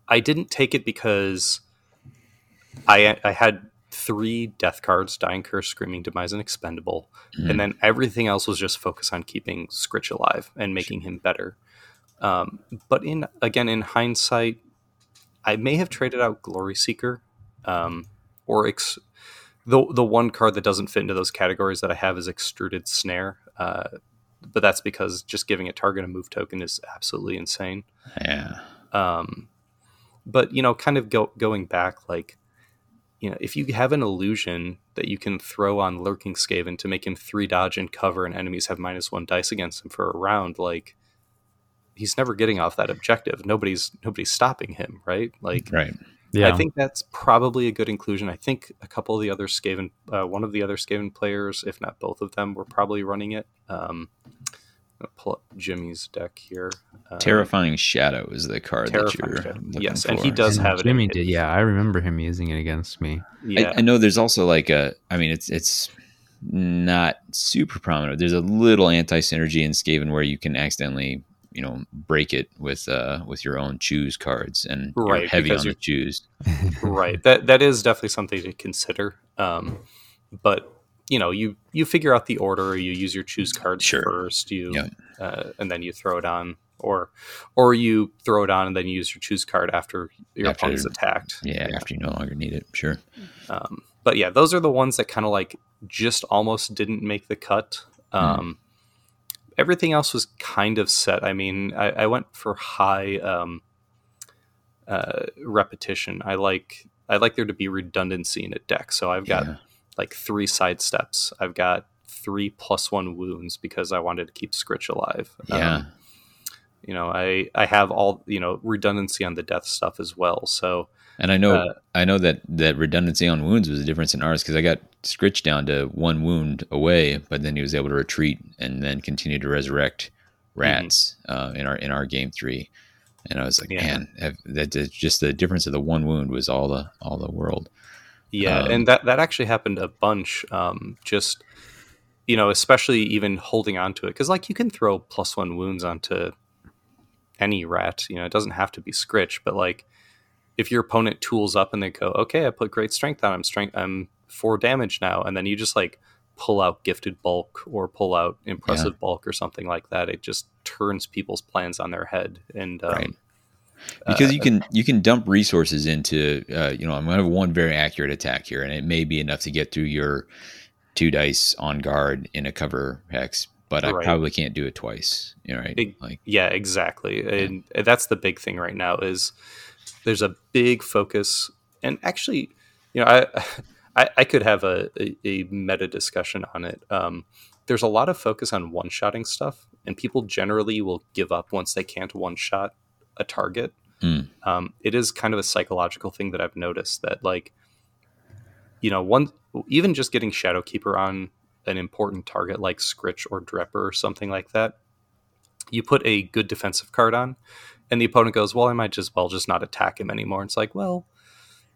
I didn't take it because I I had three death cards dying curse screaming demise and expendable mm-hmm. and then everything else was just focused on keeping Skritch alive and making him better um, but in again in hindsight i may have traded out glory seeker um, or ex- the the one card that doesn't fit into those categories that i have is extruded snare uh, but that's because just giving a target a move token is absolutely insane yeah um, but you know kind of go, going back like you know, if you have an illusion that you can throw on Lurking Skaven to make him three dodge and cover and enemies have minus one dice against him for a round, like he's never getting off that objective. Nobody's nobody's stopping him, right? Like right. Yeah. I think that's probably a good inclusion. I think a couple of the other Skaven, uh, one of the other Skaven players, if not both of them, were probably running it. Um, pull up Jimmy's deck here. Um, Terrifying Shadow is the card that you're yes, for. Yes, and he does and have Jimmy it. Jimmy did, yeah. I remember him using it against me. Yeah, I, I, know. There's also like a. I mean, it's it's not super prominent. There's a little anti synergy in Skaven where you can accidentally, you know, break it with uh with your own choose cards and right, heavy on the choose. right. That that is definitely something to consider. Um, but you know you you figure out the order. You use your choose cards Sure. first. You Yeah. uh, and then you throw it on, or or you throw it on and then you use your choose card after your After- opponent's attacked. Yeah, after you no longer need it. Sure. Um, but yeah, those are the ones that kind of like just almost didn't make the cut. Um, Everything else was kind of set. I mean, I, I went for high um, uh, repetition. I like I like there to be redundancy in a deck. So I've got Yeah. like three side steps. I've got three plus one wounds because I wanted to keep Skritch alive. Yeah. Um, you know, I I have all you know redundancy on the death stuff as well. So And I know Uh, I know that that redundancy on wounds was a difference in ours because I got Skritch down to one wound away, but then he was able to retreat and then continue to resurrect rats uh, in our in our game three. And I was like, Yeah. man, that that- just the difference of the one wound was all the all the world. Yeah, Um, and that that actually happened a bunch. Um, just you know, especially even holding on to it because like you can throw plus one wounds onto any rat. You know, it doesn't have to be Skritch, but like if your opponent tools up and they go, okay, I put great strength on him, strength, I'm four damage now, and then you just like pull out gifted bulk or pull out impressive bulk or something like that. It just turns people's plans on their head, and um, Right. because uh, you can you can dump resources into uh, you know I'm gonna have one very accurate attack here, and it may be enough to get through your two dice on guard in a cover hex, but I Right. probably can't do it twice. You know, right? Big- like Yeah, exactly. And that's the big thing right now is there's a big focus and actually, you know, I I, I could have a, a, a meta discussion on it. Um, there's a lot of focus on one shotting stuff, and people generally will give up once they can't one shot a target. Mm. Um, it is kind of a psychological thing that I've noticed that like, you know, one even just getting Shadowkeeper on an important target like Skritch or Drepper or something like that, you put a good defensive card on, and the opponent goes, "Well, I might just well just not attack him anymore." It's like, well,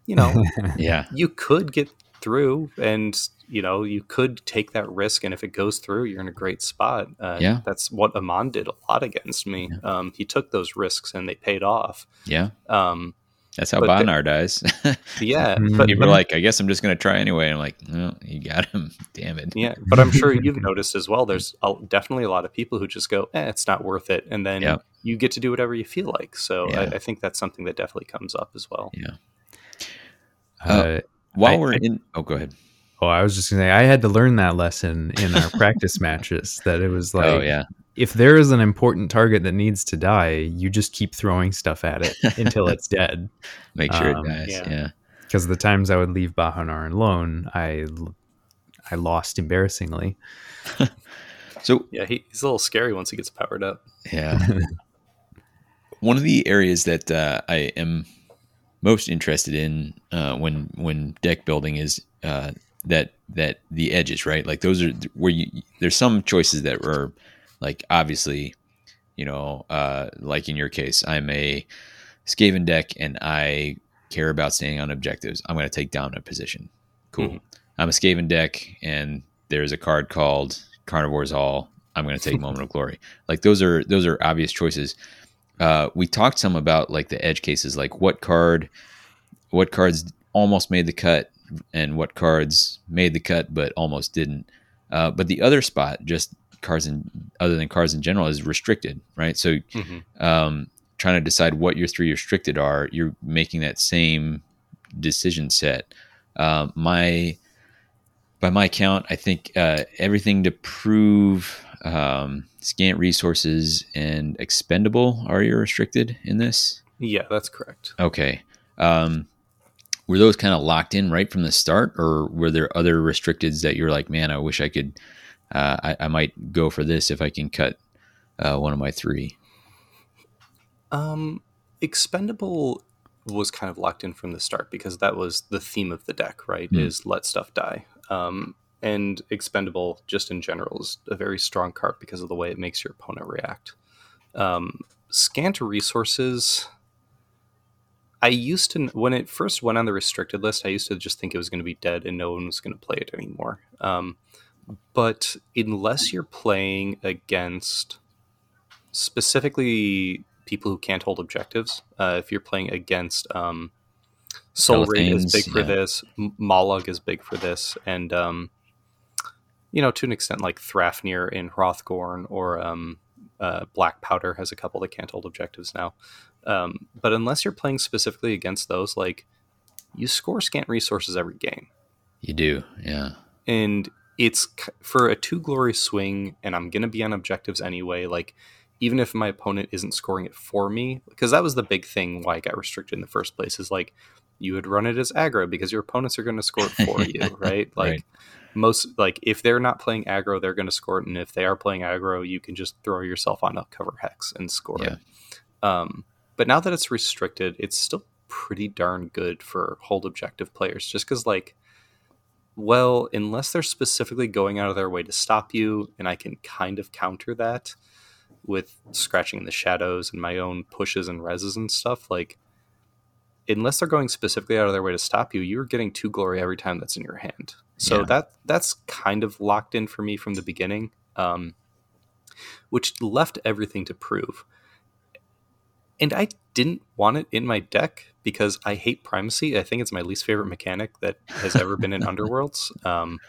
you know, yeah, you could get through, and you know, you could take that risk, and if it goes through, you're in a great spot. Uh, Yeah. that's what Amon did a lot against me. Um, he took those risks, and they paid off. yeah. Um, That's how But the- Bonar dies. yeah, Mhm. but you were like, I guess I'm just gonna try anyway. And I'm like, no, you got him. Damn it. Yeah, but I'm sure you've noticed as well. There's a, definitely a lot of people who just go, "Eh, it's not worth it," and then Yep. you get to do whatever you feel like. So Yeah. I, I think that's something that definitely comes up as well. Uh, While I- we're I- in, oh, go ahead. oh, I was just gonna say I had to learn that lesson in our practice matches. That it was like, oh yeah, if there is an important target that needs to die, you just keep throwing stuff at it until it's dead. make sure Um, it dies. yeah. Yeah. Because the times I would leave Bahanar alone, I I lost embarrassingly. So Yeah, he, he's a little scary once he gets powered up. Yeah. One of the areas that uh, I am most interested in uh, when when deck building is uh, that that the edges, right? Like those are where you there's some choices that were like obviously, you know, uh, like in your case, I'm a Skaven deck and I care about staying on objectives. I'm going to take dominant position. Cool. Mhm. I'm a Skaven deck and there's a card called Carnivore's Hall. I'm going to take Moment of Glory. Like those are those are obvious choices. Uh, we talked some about like the edge cases, like what card, what cards almost made the cut, and what cards made the cut but almost didn't. Uh, but the other spot, just cards in other than cars in general, is restricted, right? So Mhm. um, trying to decide what your three restricted are, you're making that same decision set. Uh, my by my count, I think uh, everything to prove um, scant resources and expendable are your restricted in this. Yeah, that's correct. Okay. Um, were those kind of locked in right from the start, or were there other restricteds that you're like, man, I wish I could, uh, I, I might go for this if I can cut uh, one of my three. Um, expendable was kind of locked in from the start because that was the theme of the deck, right? Hmm. Is let stuff die. Um, and expendable, just in general, is a very strong card because of the way it makes your opponent react. Um, scant resources. I used to when it first went on the restricted list. I used to just think it was going to be dead and no one was going to play it anymore. Um, but unless you're playing against specifically people who can't hold objectives. Uh, if you're playing against um, Soul Raid is big for yeah. this, M- Mollog is big for this, and um, you know, to an extent, like Thrafnir in Hrothgorn or um, uh, Black Powder has a couple that can't hold objectives now. Um, but unless you're playing specifically against those, like you score scant resources every game. You do, yeah. And it's for a two glory swing, and I'm gonna be on objectives anyway. Like even if my opponent isn't scoring it for me, because that was the big thing why I got restricted in the first place. Is like you would run it as aggro because your opponents are going to score it for you, right? Like right. most, like if they're not playing aggro, they're going to score it, and if they are playing aggro, you can just throw yourself on a cover hex and score yeah. it. Um, but now that it's restricted, it's still pretty darn good for hold objective players, just because like well, unless they're specifically going out of their way to stop you, and I can kind of counter that with scratching the shadows and my own pushes and reses and stuff, like unless they're going specifically out of their way to stop you, you're getting two glory every time that's in your hand. So yeah. that that's kind of locked in for me from the beginning, um, which left everything to prove. And I didn't want it in my deck because I hate primacy. I think it's my least favorite mechanic that has ever been in Underworlds. Um,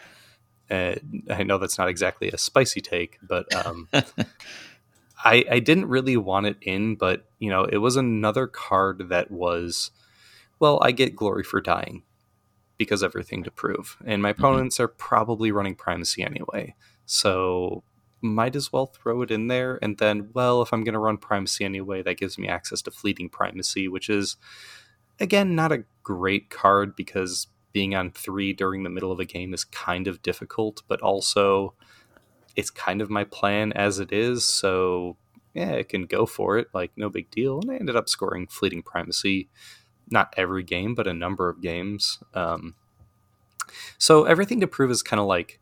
I know that's not exactly a spicy take, but um, I, I didn't really want it in, but you know, it was another card that was, well, I get glory for dying because everything to prove, and my mm-hmm. opponents mm-hmm. are probably running primacy anyway, so might as well throw it in there. And then, well, if I'm going to run primacy anyway, that gives me access to fleeting primacy, which is again not a great card because being on three during the middle of a game is kind of difficult, but also it's kind of my plan as it is. So yeah, it can go for it. Like no big deal. And I ended up scoring fleeting primacy, not every game, but a number of games. Um, so everything to prove is kind of like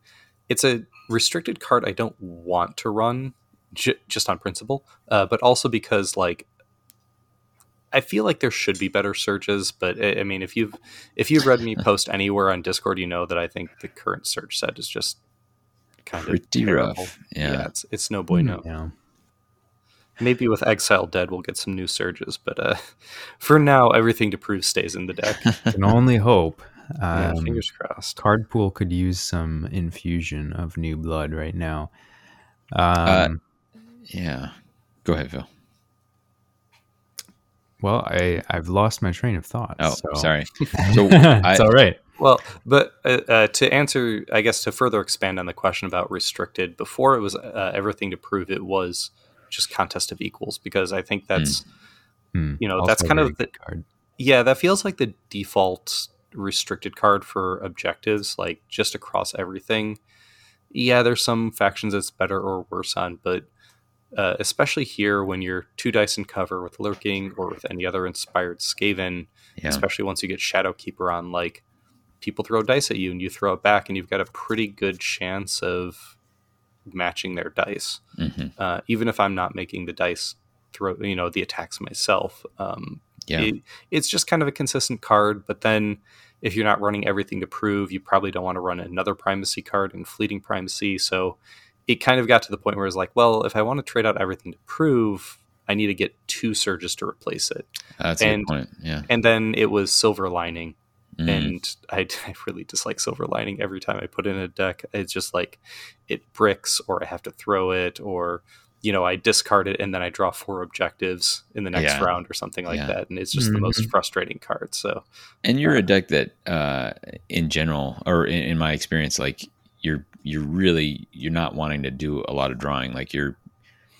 it's a restricted card I don't want to run j- just on principle, uh, but also because like I feel like there should be better searches, but I mean, if you've if you've read me post anywhere on Discord, you know that I think the current surge set is just kind pretty of terrible. rough. Yeah. yeah, it's it's no bueno. Yeah. Maybe with Exiled Dead, we'll get some new surges, but uh, for now, everything to prove stays in the deck. Can only hope. Um, yeah, fingers crossed. Card pool could use some infusion of new blood right now. Uh, um, uh, yeah, go ahead, Phil. Well, I I've lost my train of thought. Oh, so. sorry. So it's I, all right. Well, but uh, uh, to answer, I guess to further expand on the question about restricted, before it was uh, everything to prove it was just contest of equals because I think that's mm. you know also that's kind of the card. yeah that feels like the default restricted card for objectives like just across everything. Yeah, there's some factions that's better or worse on, but uh, especially here when you're two dice in cover with lurking or with any other inspired Skaven, yeah. especially once you get Shadow Keeper on, like people throw dice at you and you throw it back, and you've got a pretty good chance of matching their dice. Mm-hmm. Uh, even if I'm not making the dice throw, you know, the attacks myself. Um, yeah. It, it's just kind of a consistent card, but then if you're not running everything to prove, you probably don't want to run another primacy card and fleeting primacy. So it kind of got to the point where it's like, well, if I want to trade out everything to prove, I need to get two surges to replace it. That's and, a good point. Yeah. And then it was silver lining. Mm. And I, I, really dislike silver lining every time I put in a deck. It's just like it bricks or I have to throw it or you know, I discard it and then I draw four objectives in the next yeah. round or something like yeah. that. And it's just mm-hmm. the most mm-hmm. frustrating card. So, and you're uh, a deck that, uh, in general, or in, in, my experience, like you're really you're not wanting to do a lot of drawing. Like your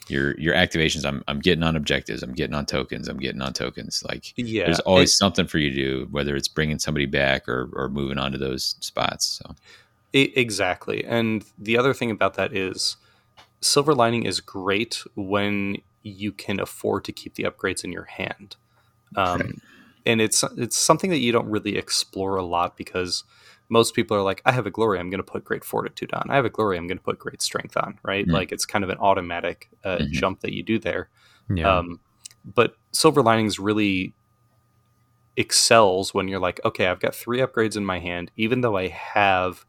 your your activations, I'm I'm getting on objectives, I'm getting on tokens, I'm getting on tokens. Like yeah, there's always it, something for you to do, whether it's bringing somebody back or or moving on to those spots. So exactly. And the other thing about that is silver lining is great when you can afford to keep the upgrades in your hand. Um, right. And it's it's something that you don't really explore a lot because most people are like, I have a glory, I'm going to put great fortitude on. I have a glory, I'm going to put great strength on, right? Mm-hmm. Like it's kind of an automatic uh, mm-hmm. jump that you do there. Yeah. Um, but Silver Linings really excels when you're like, okay, I've got three upgrades in my hand. Even though I have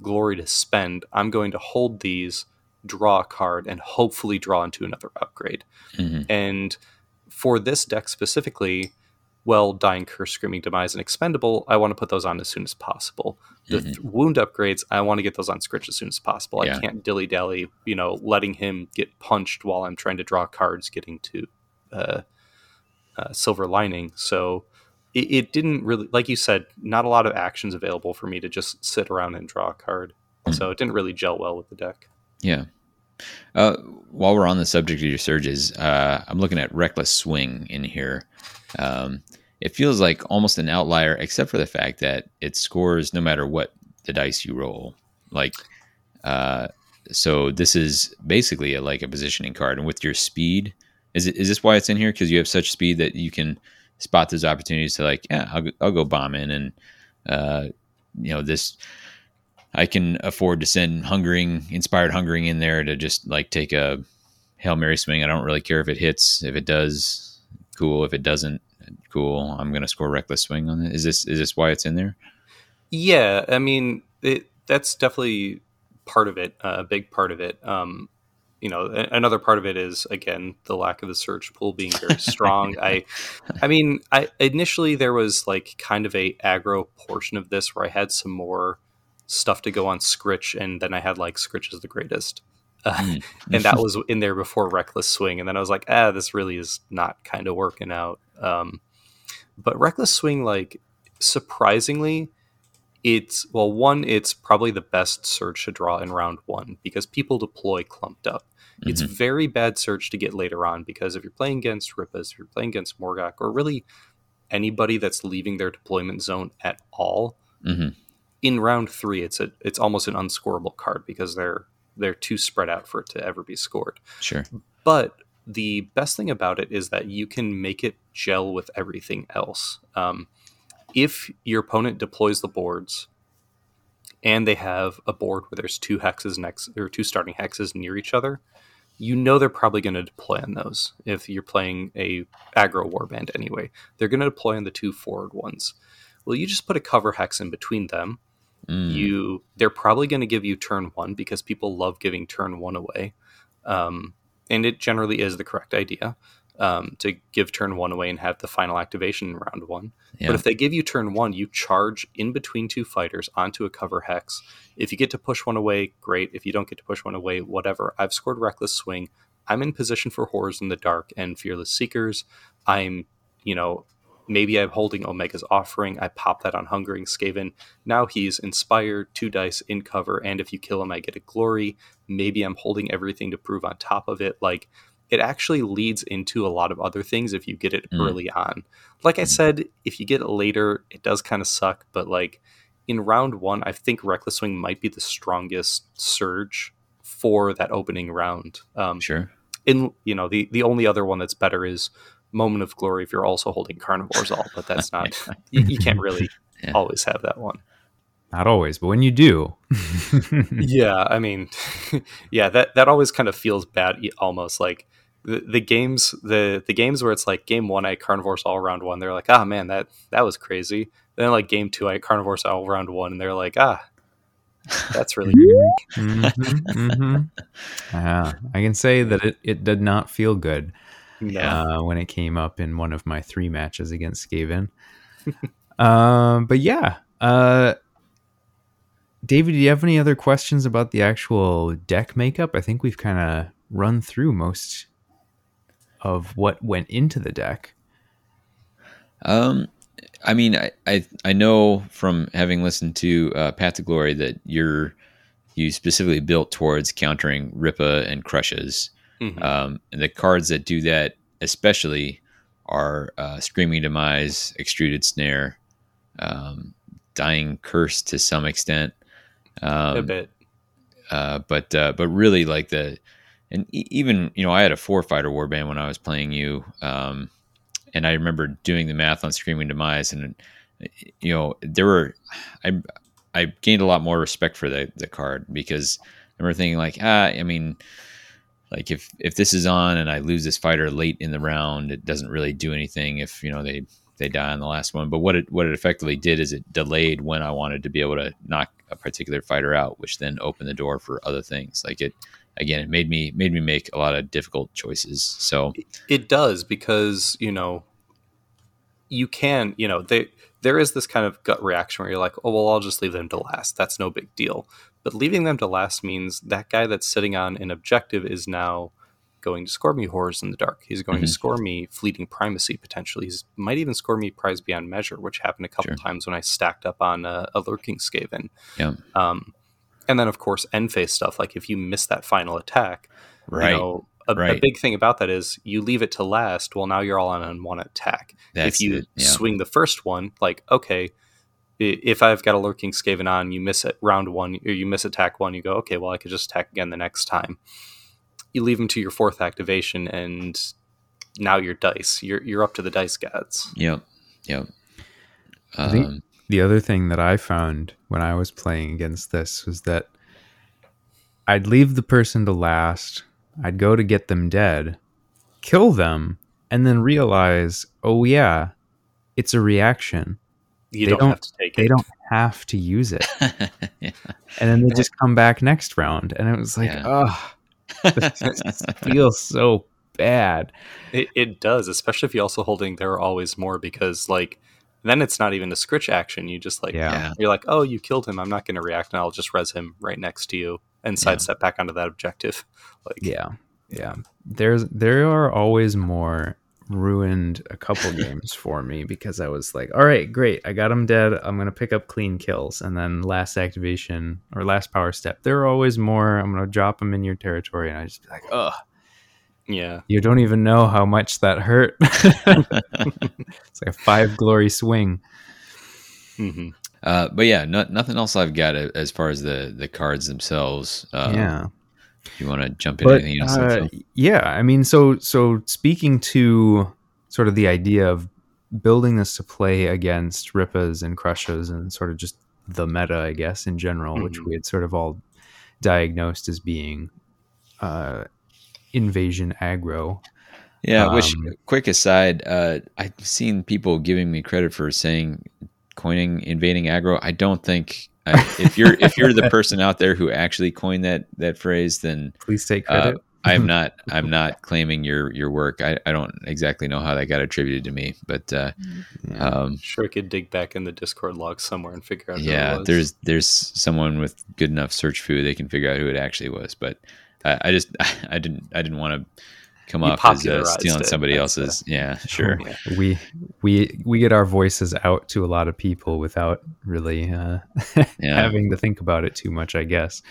glory to spend, I'm going to hold these, draw a card, and hopefully draw into another upgrade. Mm-hmm. And for this deck specifically, well, Dying Curse, Screaming Demise, and Expendable, I want to put those on as soon as possible. The Mhm. th- wound upgrades, I want to get those on Skritch as soon as possible. Yeah. I can't dilly dally, you know, letting him get punched while I'm trying to draw cards, getting to uh, uh, Silver Lining. So it, it didn't really, like you said, not a lot of actions available for me to just sit around and draw a card. Mhm. So it didn't really gel well with the deck. Yeah. Uh, while we're on the subject of your surges, uh, I'm looking at Reckless Swing in here. Um, it feels like almost an outlier, except for the fact that it scores no matter what the dice you roll. Like, uh, so this is basically a, like a positioning card, and with your speed, is it is this why it's in here? Because you have such speed that you can spot those opportunities to like, yeah, I'll, I'll go bomb in, and uh, you know this I can afford to send hungering, inspired hungering in there to just like take a hail mary swing. I don't really care if it hits. If it does, cool. If it doesn't, cool. I'm gonna score reckless swing on it. Is this is this why it's in there? Yeah, I mean, it, that's definitely part of it, uh, a big part of it. Um, you know, another part of it is again the lack of the surge pool being very strong. I, I mean, I initially there was like kind of a aggro portion of this where I had some more stuff to go on Skritch, and then I had like Skritch is the greatest. Uh, Mm. and that was in there before Reckless Swing, and then I was like, ah, this really is not kind of working out. Um, but Reckless Swing, like surprisingly, it's well, one, it's probably the best surge to draw in round one because people deploy clumped up. It's Mhm. very bad surge to get later on because if you're playing against Rippas, if you're playing against Morgok, or really anybody that's leaving their deployment zone at all, Mhm. in round three, it's a it's almost an unscorable card because they're they're too spread out for it to ever be scored. Sure. But the best thing about it is that you can make it gel with everything else. Um, if your opponent deploys the boards and they have a board where there's two hexes next or two starting hexes near each other, you know they're probably going to deploy on those. If you're playing a aggro warband anyway, they're going to deploy on the two forward ones. Well, you just put a cover hex in between them Mm. you they're probably going to give you turn one because people love giving turn one away um, and it generally is the correct idea um, to give turn one away and have the final activation in round one. Yeah. but if they give you turn one you charge in between two fighters onto a cover hex. If you get to push one away great. If you don't get to push one away whatever. I've scored reckless swing. I'm in position for horrors in the dark and fearless seekers. I'm you know maybe i'm holding omega's offering i pop that on hungering skaven now he's inspired, two dice in cover, and if you kill him, I get a glory. Maybe I'm holding everything to prove on top of it. Like, it actually leads into a lot of other things if you get it Mm. early on. Like I said, if you get it later, it does kind of suck, but like in round one, I think Reckless Swing might be the strongest surge for that opening round. Um, sure. in you know the the only other one that's better is moment of glory if you're also holding carnivores all but that's not you, you can't really Yeah. always have that one. Not always, but when you do, yeah i mean yeah that that always kind of feels bad almost like the, the games the the games where it's like game one i carnivores all round one they're like ah man that that was crazy. Then like game two i carnivores all round one and they're like ah that's really Mhm, mhm. Yeah, I can say that it, it did not feel good yeah uh, when it came up in one of my three matches against Skaven. um, but yeah, uh, David, do you have any other questions about the actual deck makeup? I think we've kind of run through most of what went into the deck. Um, I mean, I, I I know from having listened to uh, Path to Glory that you're you specifically built towards countering Rippas and Krushas. Mhm. Um, and the cards that do that especially are uh, Screaming Demise, Extruded Snare, um, Dying Curse to some extent. Um, a bit uh, but uh, but really like the and e- even you know I had a four fighter warband when I was playing you, um, and I remember doing the math on Screaming Demise, and you know there were I I gained a lot more respect for the the card because I remember thinking like ah I mean like if if this is on and I lose this fighter late in the round, it doesn't really do anything if you know they they die on the last one. But what it what it effectively did is it delayed when I wanted to be able to knock a particular fighter out, which then opened the door for other things. Like it again, it made me made me make a lot of difficult choices. So It does because you know you can, you know, they there is this kind of gut reaction where you're like, oh well, I'll just leave them to last. That's no big deal. But leaving them to last means that guy that's sitting on an objective is now going to score me horrors in the dark. He's going mm-hmm. to score me fleeting primacy potentially. He might even score me prize beyond measure, which happened a couple sure. times when I stacked up on a, a lurking skaven. Yeah. Um, and then of course end phase stuff. Like if you miss that final attack, right. You know, a, right. a, big thing about that is you leave it to last. Well, now you're all on one attack. That's if you yeah. swing the first one, like okay, if I've got a lurking skaven on, you miss it round one, or you miss attack one, you go okay. Well, I could just attack again the next time you leave them to your fourth activation, and now your dice. You're you're up to the dice gods. Yep. Yep. Um, I think um, the other thing that I found when I was playing against this was that I'd leave the person to last. I'd go to get them dead, kill them, and then realize, oh yeah, it's a reaction. You don't, don't, have to take they it. They don't have to use it. yeah. And then they just come back next round. And it was like, oh, feels so bad. It, it does, especially if you're also holding there are always more because like then it's not even a Skritch action. You just like yeah. you're like, oh, you killed him. I'm not going to react, and I'll just res him right next to you and sidestep yeah. back onto that objective. Like yeah, yeah. There's there are always more, ruined a couple games for me because I was like, all right, great, I got them dead. I'm gonna pick up clean kills, and then last activation or last power step, there are always more. I'm gonna drop them in your territory, and I just be like, ugh. Yeah. You don't even know how much that hurt. it's like a five glory swing. Mm-hmm. Uh, but yeah, no, nothing else I've got as far as the the cards themselves. Uh, yeah you want to jump into but, anything else? Uh, yeah, I mean, so so speaking to sort of the idea of building this to play against Rippas and Krushas and sort of just the meta, I guess, in general, mm-hmm. which we had sort of all diagnosed as being uh, invasion aggro. Yeah, um, which quick aside, uh, I've seen people giving me credit for saying coining invading aggro. I don't think if you're if you're the person out there who actually coined that that phrase, then please take credit. Uh, I'm not I'm not claiming your your work. I, I don't exactly know how that got attributed to me, but uh, yeah. um, sure I could dig back in the Discord log somewhere and figure out. Yeah, there's there's someone with good enough search food they can figure out who it actually was. But I, I just I didn't I didn't want to come off as uh, stealing somebody else's. Yeah, sure. Yeah. We we we get our voices out to a lot of people without really uh, yeah. having to think about it too much, I guess.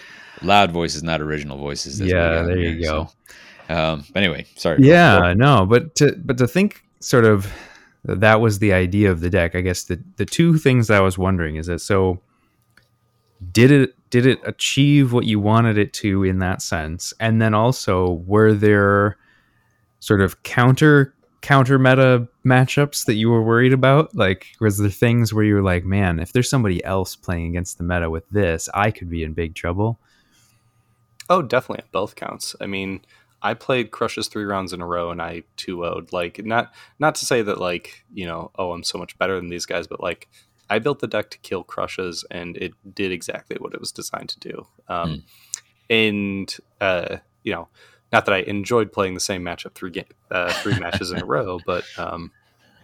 Loud voices, not original voices. Yeah, there you go. So, um, anyway, sorry. Yeah, no, but to but to think sort of that was the idea of the deck. I guess the the two things I was wondering is that so did it did it achieve what you wanted it to in that sense and then also were there sort of counter counter meta matchups that you were worried about? Like, was there things where you were like, man, if there's somebody else playing against the meta with this, I could be in big trouble? Oh, definitely at both counts. I mean, I played Krushas three rounds in a row and I 2 0'd. Like, not not to say that, like, you know, oh, I'm so much better than these guys, but like, I built the deck to kill Krushas and it did exactly what it was designed to do. Um, mm. And, uh, you know, not that I enjoyed playing the same matchup three game, uh, three matches in a row, but um,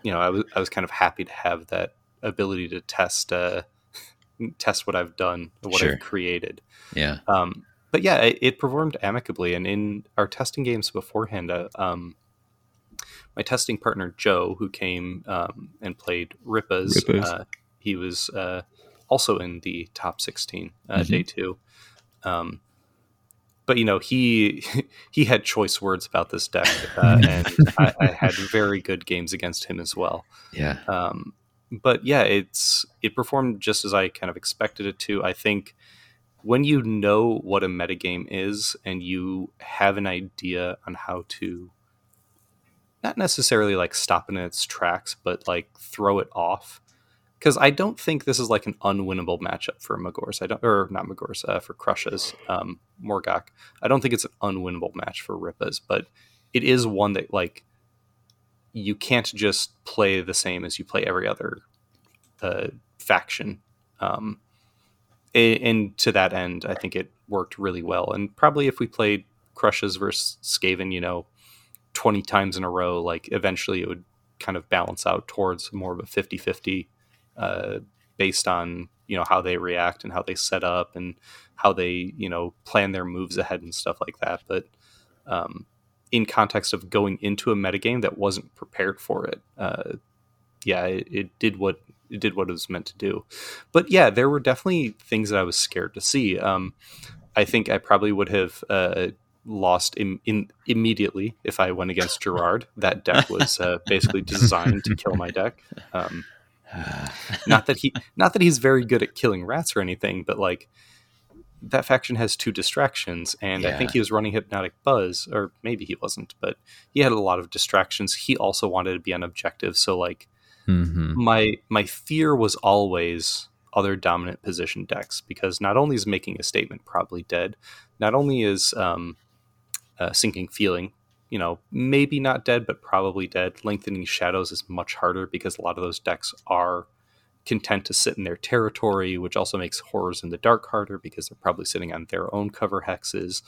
you know, I was I was kind of happy to have that ability to test uh, test what I've done, what sure. I've created. Yeah. Um, but yeah, it, it, performed amicably, and in our testing games beforehand, uh, um, my testing partner Joe, who came um, and played Rippas. Uh, he was uh, also in the top sixteen uh, mm-hmm. day two. Um, but you know he he had choice words about this deck, uh, and I, I, had very good games against him as well. Yeah. Um, but yeah, it's it performed just as I kind of expected it to. I think when you know what a metagame is and you have an idea on how to not necessarily like stop in its tracks, but like throw it off because I don't think this is like an unwinnable matchup for Magors. I don't, or not Magors, uh, for Krushas, um, Morgok. I don't think it's an unwinnable match for Rippas, but it is one that like you can't just play the same as you play every other uh, faction. Um, and, and to that end, I think it worked really well. And probably if we played Krushas versus Skaven, you know, twenty times in a row, like eventually it would kind of balance out towards more of a 50 50 uh, based on you know how they react and how they set up and how they you know plan their moves ahead and stuff like that. But um, in context of going into a metagame that wasn't prepared for it uh, yeah it, it, did what it did what it was meant to do. But yeah there were definitely things that i was scared to see. Um, i think i probably would have uh, lost in, in, immediately if i went against gerard. That deck was uh, basically designed to kill my deck. Um, not that he not that he's very good at killing rats or anything, but like that faction has two distractions, and yeah. I think he was running hypnotic buzz, or maybe he wasn't, but he had a lot of distractions. He also wanted to be an objective, so like mm-hmm. my my fear was always other dominant position decks because not only is making a statement probably dead, not only is um, uh, sinking feeling you know, maybe not dead, but probably dead. Lengthening Shadows is much harder because a lot of those decks are content to sit in their territory, which also makes Horrors in the Dark harder because they're probably sitting on their own cover hexes,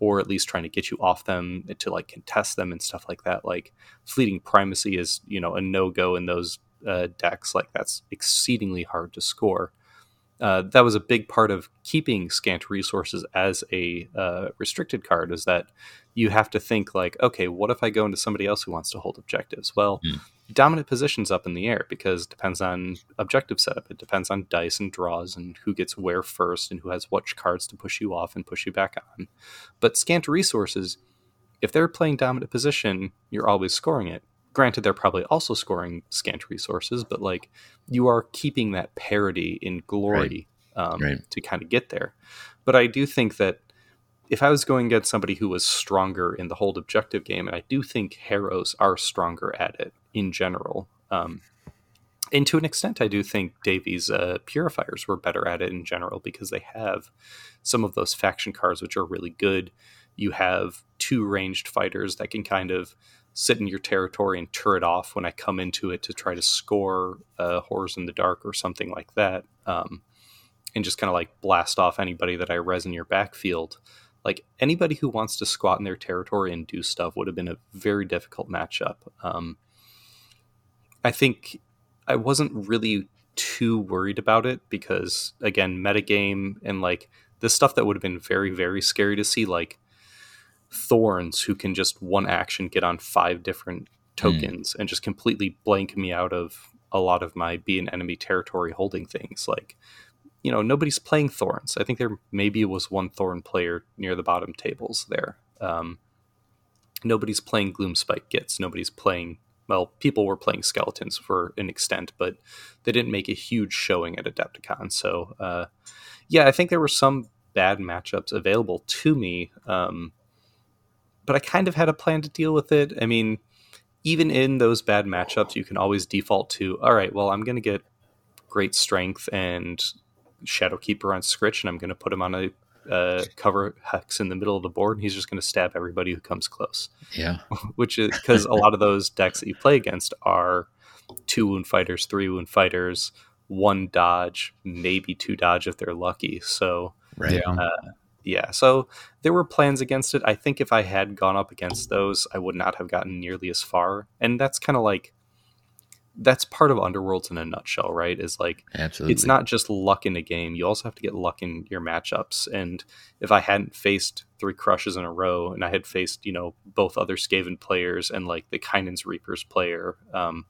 or at least trying to get you off them to like contest them and stuff like that. Like Fleeting Primacy is, you know, a no go in those uh, decks. Like that's exceedingly hard to score. Uh, that was a big part of keeping scant resources as a uh, restricted card is that you have to think like okay what if i go into somebody else who wants to hold objectives well mm. dominant positions up in the air because it depends on objective setup it depends on dice and draws and who gets where first and who has which cards to push you off and push you back on but scant resources if they're playing dominant position you're always scoring it granted they're probably also scoring scant resources but like you are keeping that parity in glory right. Um, right. to kind of get there but i do think that if i was going against somebody who was stronger in the hold objective game and i do think harrows are stronger at it in general. Um, and to an extent i do think Davey's uh, purifiers were better at it in general because they have some of those faction cards which are really good. You have two ranged fighters that can kind of sit in your territory and turret off when I come into it to try to score uh, horrors in the dark or something like that, um, and just kind of like blast off anybody that I res in your backfield. Like anybody who wants to squat in their territory and do stuff would have been a very difficult matchup. Um, I think I wasn't really too worried about it because again, metagame and like the stuff that would have been very very scary to see, like thorns who can just one action get on five different tokens mm. and just completely blank me out of a lot of my be an enemy territory holding things like you know nobody's playing thorns. I think there maybe was one thorn player near the bottom tables there. Um, nobody's playing gloomspite gits. Nobody's playing well people were playing skeletons for an extent but they didn't make a huge showing at adepticon. So uh, yeah i think there were some bad matchups available to me um, but I kind of had a plan to deal with it. I mean, even in those bad matchups, you can always default to, all right, well, I'm going to get great strength and Shadowkeeper on Skritch, and I'm going to put him on a uh, cover hex in the middle of the board, and he's just going to stab everybody who comes close. Yeah. Which is because a lot of those decks that you play against are two wound fighters, three wound fighters, one dodge, maybe two dodge if they're lucky. So, right. Uh, yeah, so there were plans against it. I think if I had gone up against those, I would not have gotten nearly as far. And that's kind of like that's part of Underworlds in a nutshell, right? Is like Absolutely. it's not just luck in a game. You also have to get luck in your matchups. And if I hadn't faced three Krushas in a row and I had faced, you know, both other Skaven players and like the Kainan's Reapers player, um,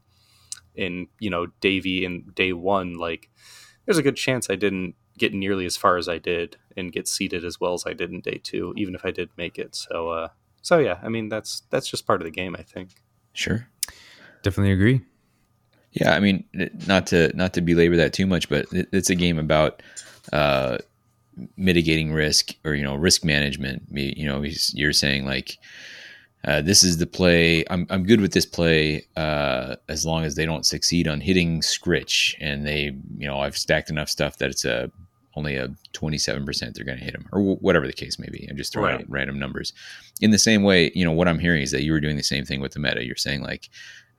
in, you know, Davy in day one, like there's a good chance I didn't get nearly as far as I did and get seated as well as I did in day two, even if I did make it. So, uh, so yeah, I mean that's that's just part of the game, I think. Sure, definitely agree. Yeah, I mean, not to not to belabor that too much, but it's a game about uh, mitigating risk or you know risk management. You know, you're saying like. Uh, this is the play. I'm, I'm good with this play uh, as long as they don't succeed on hitting Skritch and they, you know, I've stacked enough stuff that it's a only a 27% they're going to hit them or whatever the case may be. I'm just throwing right. out random numbers. In the same way, you know, what I'm hearing is that you were doing the same thing with the meta. You're saying like,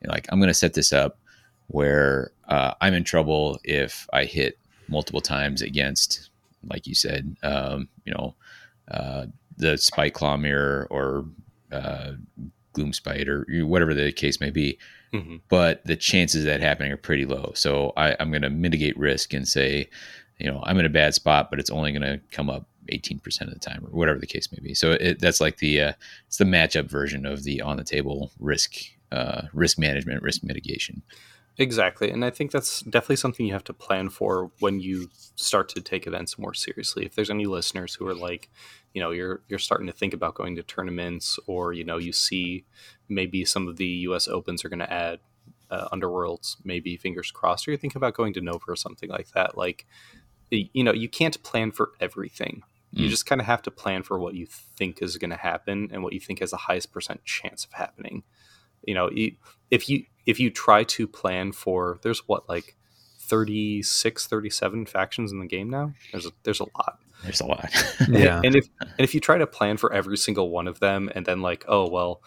like I'm going to set this up where uh, I'm in trouble if I hit multiple times against, like you said, um, you know, uh, the Spiteclaw mirror or uh, gloomspite or whatever the case may be. Mhm. but the chances of that happening are pretty low. So I, I'm going to mitigate risk and say, you know, I'm in a bad spot, but it's only going to come up 18% of the time or whatever the case may be. So it, that's like the, uh, it's the matchup version of the on the table risk, uh, risk management, risk mitigation. Exactly. And I think that's definitely something you have to plan for when you start to take events more seriously. If there's any listeners who are like, you know, you're you're starting to think about going to tournaments or, you know, you see maybe some of the US Opens are going to add uh, underworlds, maybe fingers crossed, or you think about going to Nova or something like that. Like, you know, you can't plan for everything. You Mm. just kind of have to plan for what you think is going to happen and what you think has the highest percent chance of happening. You know, if you if you try to plan for there's what like 36 37 factions in the game now there's a, there's a lot There's a lot. Yeah. and if and if you try to plan for every single one of them and then like oh well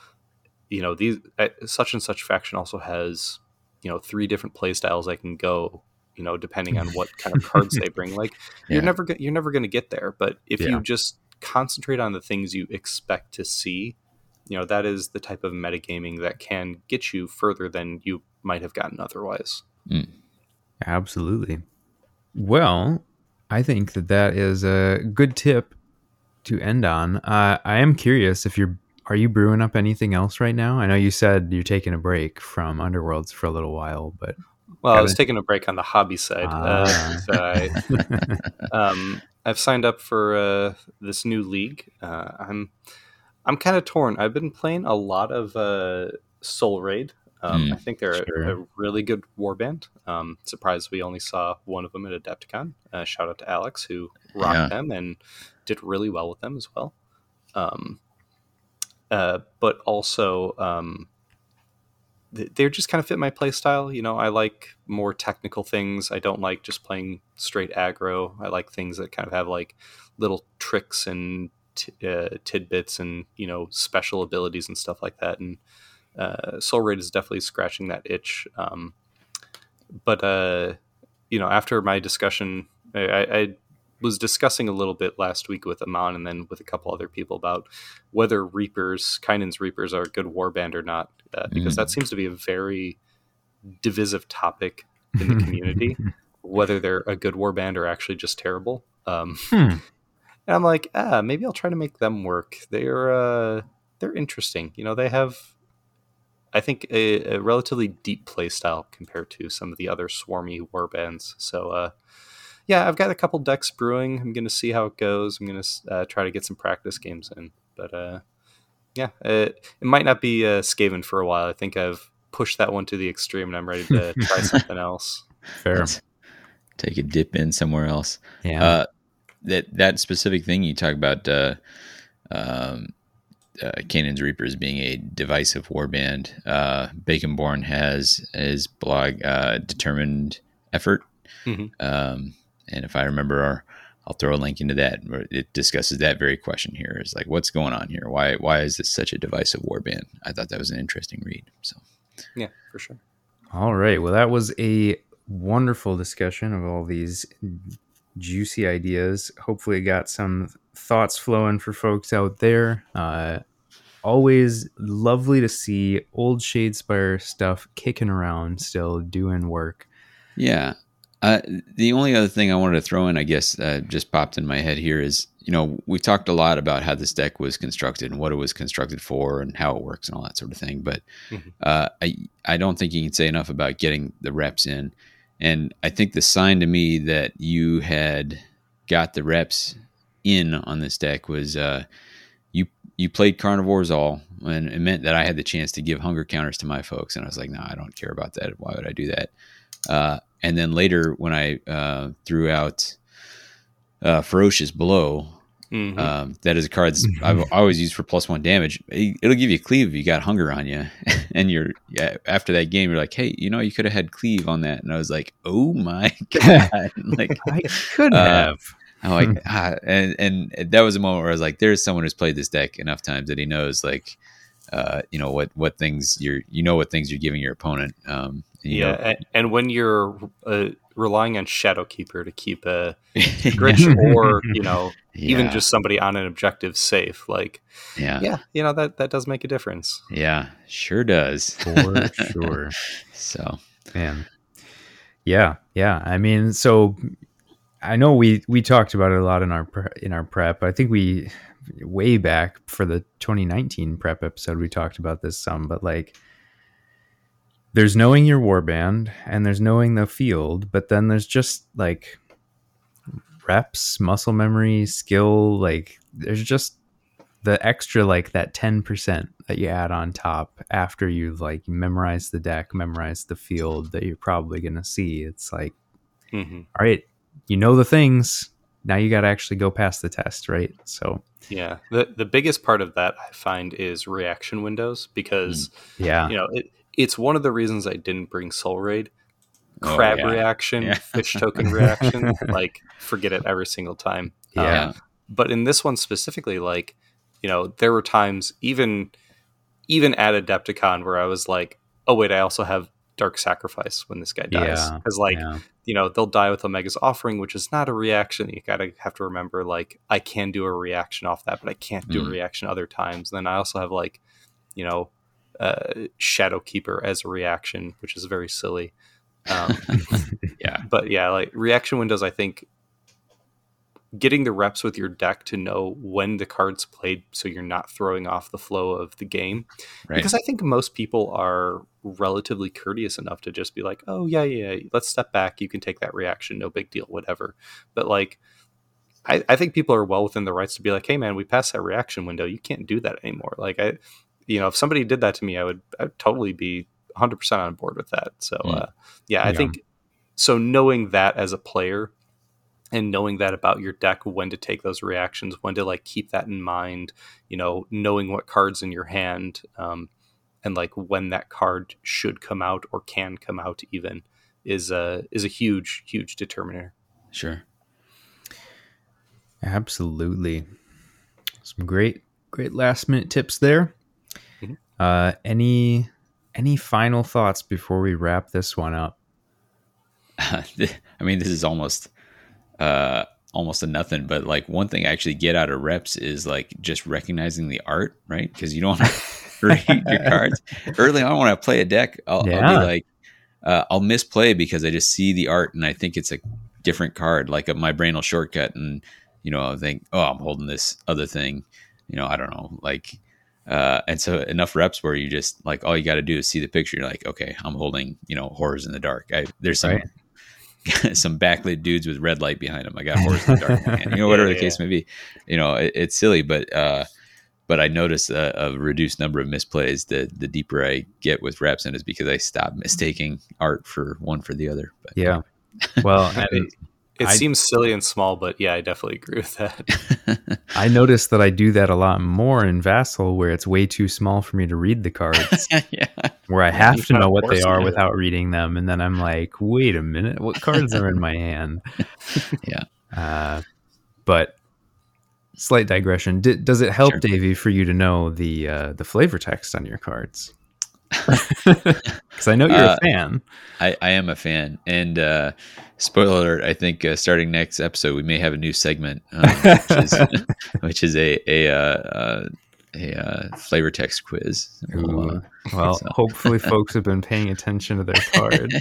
you know these uh, such and such faction also has you know three different play styles i can go you know depending on what kind of cards they bring like you're Yeah. never go- you're never going to get there but if Yeah. you just concentrate on the things you expect to see you know that is the type of metagaming that can get you further than you might have gotten otherwise Absolutely. Well, I think that that is a good tip to end on. Uh, I am curious if you're are you brewing up anything else right now? I know you said you're taking a break from Underworlds for a little while, but well i was taking a break on the hobby side Ah. uh, so I, um, I've signed up for uh, this new league. Uh, I'm I'm kind of torn. I've been playing a lot of uh, Soul Raid. Um, Mm, I think they're sure. a, a really good warband. Um, surprised we only saw one of them at Adepticon. Uh, shout out to Alex who rocked Yeah. them and did really well with them as well. Um, uh, but also, um, th- they just kind of fit my play style. You know, I like more technical things. I don't like just playing straight aggro. I like things that kind of have like little tricks and t- uh, tidbits and you know special abilities and stuff like that. And uh, Soul Raid is definitely scratching that itch. Um, but uh, you know, after my discussion, I, I, I was discussing a little bit last week with Amon and then with a couple other people about whether Reapers, Kainan's Reapers, are a good warband or not, uh, because Mm. that seems to be a very divisive topic in the community. whether they're a good warband or actually just terrible. Um, Hmm. And I'm like, ah, maybe I'll try to make them work. They're uh, they're interesting. You know, they have, I think, a, a relatively deep play style compared to some of the other swarmy warbands. So, uh, yeah, I've got a couple decks brewing. I'm going to see how it goes. I'm going to uh, try to get some practice games in. But uh, yeah, it, it might not be uh, Skaven for a while. I think I've pushed that one to the extreme, and I'm ready to try something else. Fair. Let's take a dip in somewhere else. Yeah. That that specific thing you talk about, uh, um, uh, Kainan's Reapers being a divisive warband. Uh, Baconborne has his blog, uh, Determined Effort, Mhm. um, and if I remember, our, I'll throw a link into that. Where it discusses that very question here: is like, what's going on here? Why why is this such a divisive warband? I thought that was an interesting read. So Yeah, for sure. All right. Well, that was a wonderful discussion of all these juicy ideas. Hopefully, got some thoughts flowing for folks out there. Uh, always lovely to see old Shadespire stuff kicking around, still doing work. Yeah. Uh, the only other thing I wanted to throw in, I guess, uh, just popped in my head here is, you know, we've talked a lot about how this deck was constructed and what it was constructed for and how it works and all that sort of thing. But Mhm. uh, I, I don't think you can say enough about getting the reps in. And I think the sign to me that you had got the reps in on this deck was uh, you you played Carnivores all, and it meant that I had the chance to give hunger counters to my folks. And I was like, no, I don't care about that. Why would I do that? Uh, and then later, when I uh, threw out uh, Ferocious Blow, Mhm. um, that is a card that's I've always used for plus one damage. It- It'll give you cleave if you got hunger on you, and you're yeah, after that game, you're like, hey, you know, you could have had cleave on that, and I was like, oh my god, like I could Uh, have. I'm like, ah, and and that was a moment where I was like, there's someone who's played this deck enough times that he knows like uh, you know what what things you're you know what things you're giving your opponent. Um, yeah, and, and, when you're uh, relying on Shadowkeeper to keep a Grich or you know yeah. even just somebody on an objective safe, like yeah, yeah, you know that that does make a difference. Yeah, sure does for sure. So man, yeah, yeah. I mean, so I know we we talked about it a lot in our in our prep. I think we way back for the 2019 prep episode we talked about this some, but like there's knowing your warband and there's knowing the field, but then there's just like reps, muscle memory, skill, like there's just the extra like that 10% that you add on top after you've like memorized the deck, memorized the field that you're probably going to see. It's like mm-hmm. all right, you know the things. Now you got to actually go past the test, right? So yeah, the the biggest part of that I find is reaction windows because mm. yeah, you know it, it's one of the reasons I didn't bring Soul Raid. Oh, Crab oh, yeah. reaction, yeah. fish token reaction, like forget it every single time. Yeah, um, but in this one specifically, like you know, there were times even even at Adepticon where I was like, oh wait, I also have dark sacrifice when this guy dies because yeah, like yeah. You know they'll die with omega's offering which is not a reaction. You gotta have to remember like i can do a reaction off that but i can't do mm. a reaction other times. And then i also have like you know uh, shadow keeper as a reaction which is very silly. Um, yeah. but yeah like reaction windows i think getting the reps with your deck to know when the cards played so you're not throwing off the flow of the game. Right. because i think most people are relatively courteous enough to just be like oh yeah yeah let's step back you can take that reaction no big deal whatever but like I, I think people are well within the rights to be like hey man we passed that reaction window you can't do that anymore like i you know if somebody did that to me i would i'd totally be 100% on board with that so mm. uh, yeah i yeah. think so knowing that as a player and knowing that about your deck when to take those reactions when to like keep that in mind you know knowing what cards in your hand um, and like when that card should come out or can come out even is a is a huge huge determiner sure absolutely some great great last minute tips there mm-hmm. uh any any final thoughts before we wrap this one up i mean this is almost uh, almost a nothing. But like one thing I actually get out of reps is like just recognizing the art, right? Because you don't read your cards early on when I play a deck. I'll, yeah. I'll be like, uh, I'll misplay because I just see the art and I think it's a different card. Like a, my brain will shortcut and you know I think, oh, I'm holding this other thing. You know, I don't know, like. Uh, and so enough reps where you just like all you got to do is see the picture. You're like, okay, I'm holding you know horrors in the dark. I, there's some right. some backlit dudes with red light behind them. I got horrors in the dark, man. you know, whatever yeah, the case may be. You know, it, it's silly, but uh, but I notice a, a, reduced number of misplays the the deeper I get with reps, and it's because I stop mistaking art for one for the other. But, yeah. Well, it, it I, seems silly and small, but yeah, I definitely agree with that. I noticed that I do that a lot more in Vassal, where it's way too small for me to read the cards. yeah. Where I have to know what they are without reading them, and then I'm like, wait a minute, what cards are in my hand? Yeah. Uh, but slight digression. D- does it help, sure. Davey, for you to know the uh, the flavor text on your cards? Because I know you're uh, a fan. I, I am a fan, and uh, spoiler alert, I think uh, starting next episode we may have a new segment, um, which, is, which, is, a a uh, uh, a uh, flavor text quiz. Ooh, well, so. hopefully, folks have been paying attention to their cards.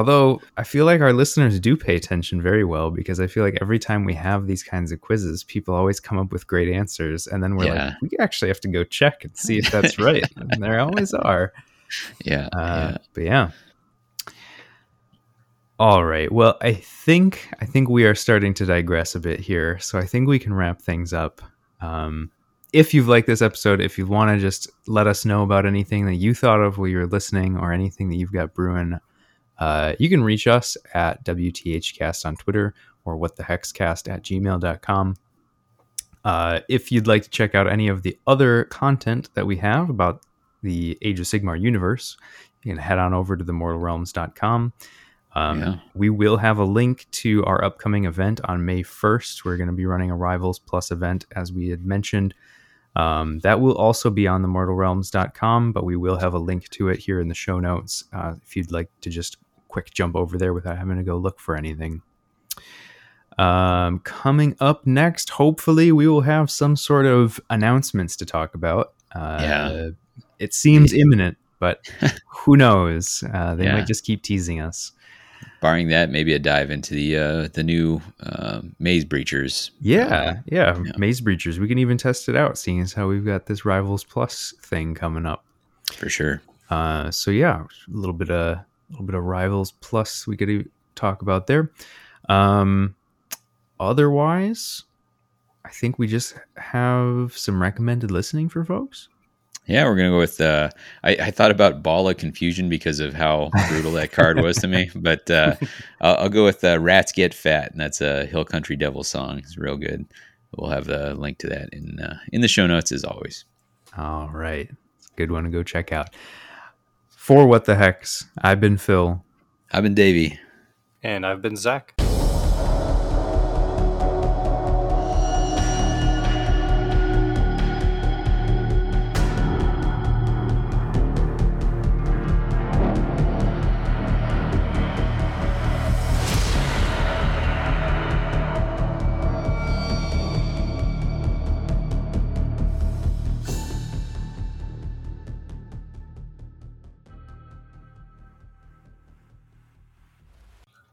Although I feel like our listeners do pay attention very well because I feel like every time we have these kinds of quizzes, people always come up with great answers, and then we're yeah. like, we actually have to go check and see if that's right. and there always are. Yeah, uh, yeah. But yeah. All right. Well, I think I think we are starting to digress a bit here, so I think we can wrap things up. Um, if you've liked this episode, if you want to just let us know about anything that you thought of while you were listening, or anything that you've got brewing, uh, you can reach us at WTHcast on Twitter or whatthehexcast at gmail.com. Uh, if you'd like to check out any of the other content that we have about the Age of Sigmar universe, you can head on over to themortalrealms.com. Um, yeah. We will have a link to our upcoming event on May 1st. We're going to be running a Rivals Plus event, as we had mentioned. Um, that will also be on the mortalrealms.com, but we will have a link to it here in the show notes uh, if you'd like to just quick jump over there without having to go look for anything. Um, coming up next, hopefully, we will have some sort of announcements to talk about. Uh, Yeah. It seems imminent, but who knows? Uh, they Yeah. might just keep teasing us. Barring that, maybe a dive into the uh, the new uh, maze breachers. Yeah, yeah, yeah. Maze Breachers. We can even test it out, seeing as how we've got this Rivals Plus thing coming up. for sure. Uh, so yeah, a little bit of a little bit of Rivals Plus we could talk about there. Um, otherwise, I think we just have some recommended listening for folks. Yeah, we're gonna go with. Uh, I, I thought about Ball of Confusion because of how brutal that card was to me, but uh, I'll, I'll go with uh, Rats Get Fat, and that's a Hill Country Devil song. It's real good. We'll have the link to that in uh, in the show notes as always. All right, it's a good one to go check out. For what the hex, I've been Phil. I've been Davey. And I've been Zach.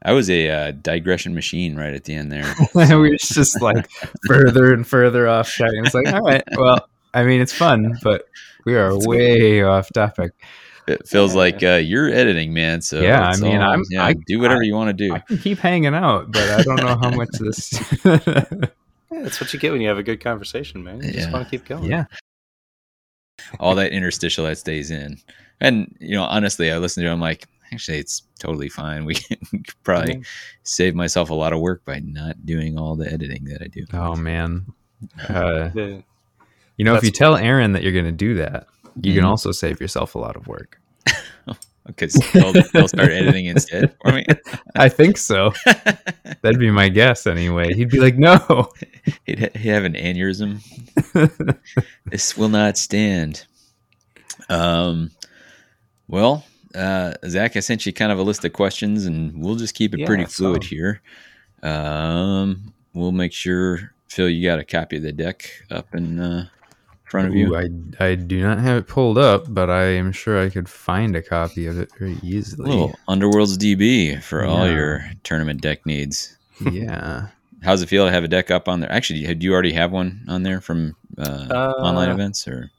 I was a uh, digression machine right at the end there. we were just like further and further off track. And it's like, all right, well, I mean, it's fun, but we are way off topic. It feels like uh, you're editing, man. So Yeah, I it's mean, I'm- yeah, I- do whatever you want to do. I can keep hanging out, but I don't know how much this. Yeah, that's what you get when you have a good conversation, man. You just want to keep going. yeah, all that interstitial that stays in. And you know, honestly, I listen to it. I'm like, actually, it's totally fine. We can probably Yeah. save myself a lot of work by not doing all the editing that I do. Oh man. Uh, The- you know, if you tell Aaron that you're going to do that, you can Mhm. also save yourself a lot of work. because they'll, they'll start editing instead for me. I think so. That'd be my guess anyway. He'd be like, "No." he'd, ha- he'd have an aneurysm. this will not stand. Um, well, uh, Zach, I sent you kind of a list of questions, and we'll just keep it Yeah, pretty fluid saw fluid 'em. here. Um, we'll make sure, Phil, you got a copy of the deck up in uh, front of you. I I do not have it pulled up, but I am sure I could find a copy of it very easily. little Underworlds DB for all your tournament deck needs. yeah. How's it feel to have a deck up on there? Actually, do you already have one on there from uh, Uh, online events or?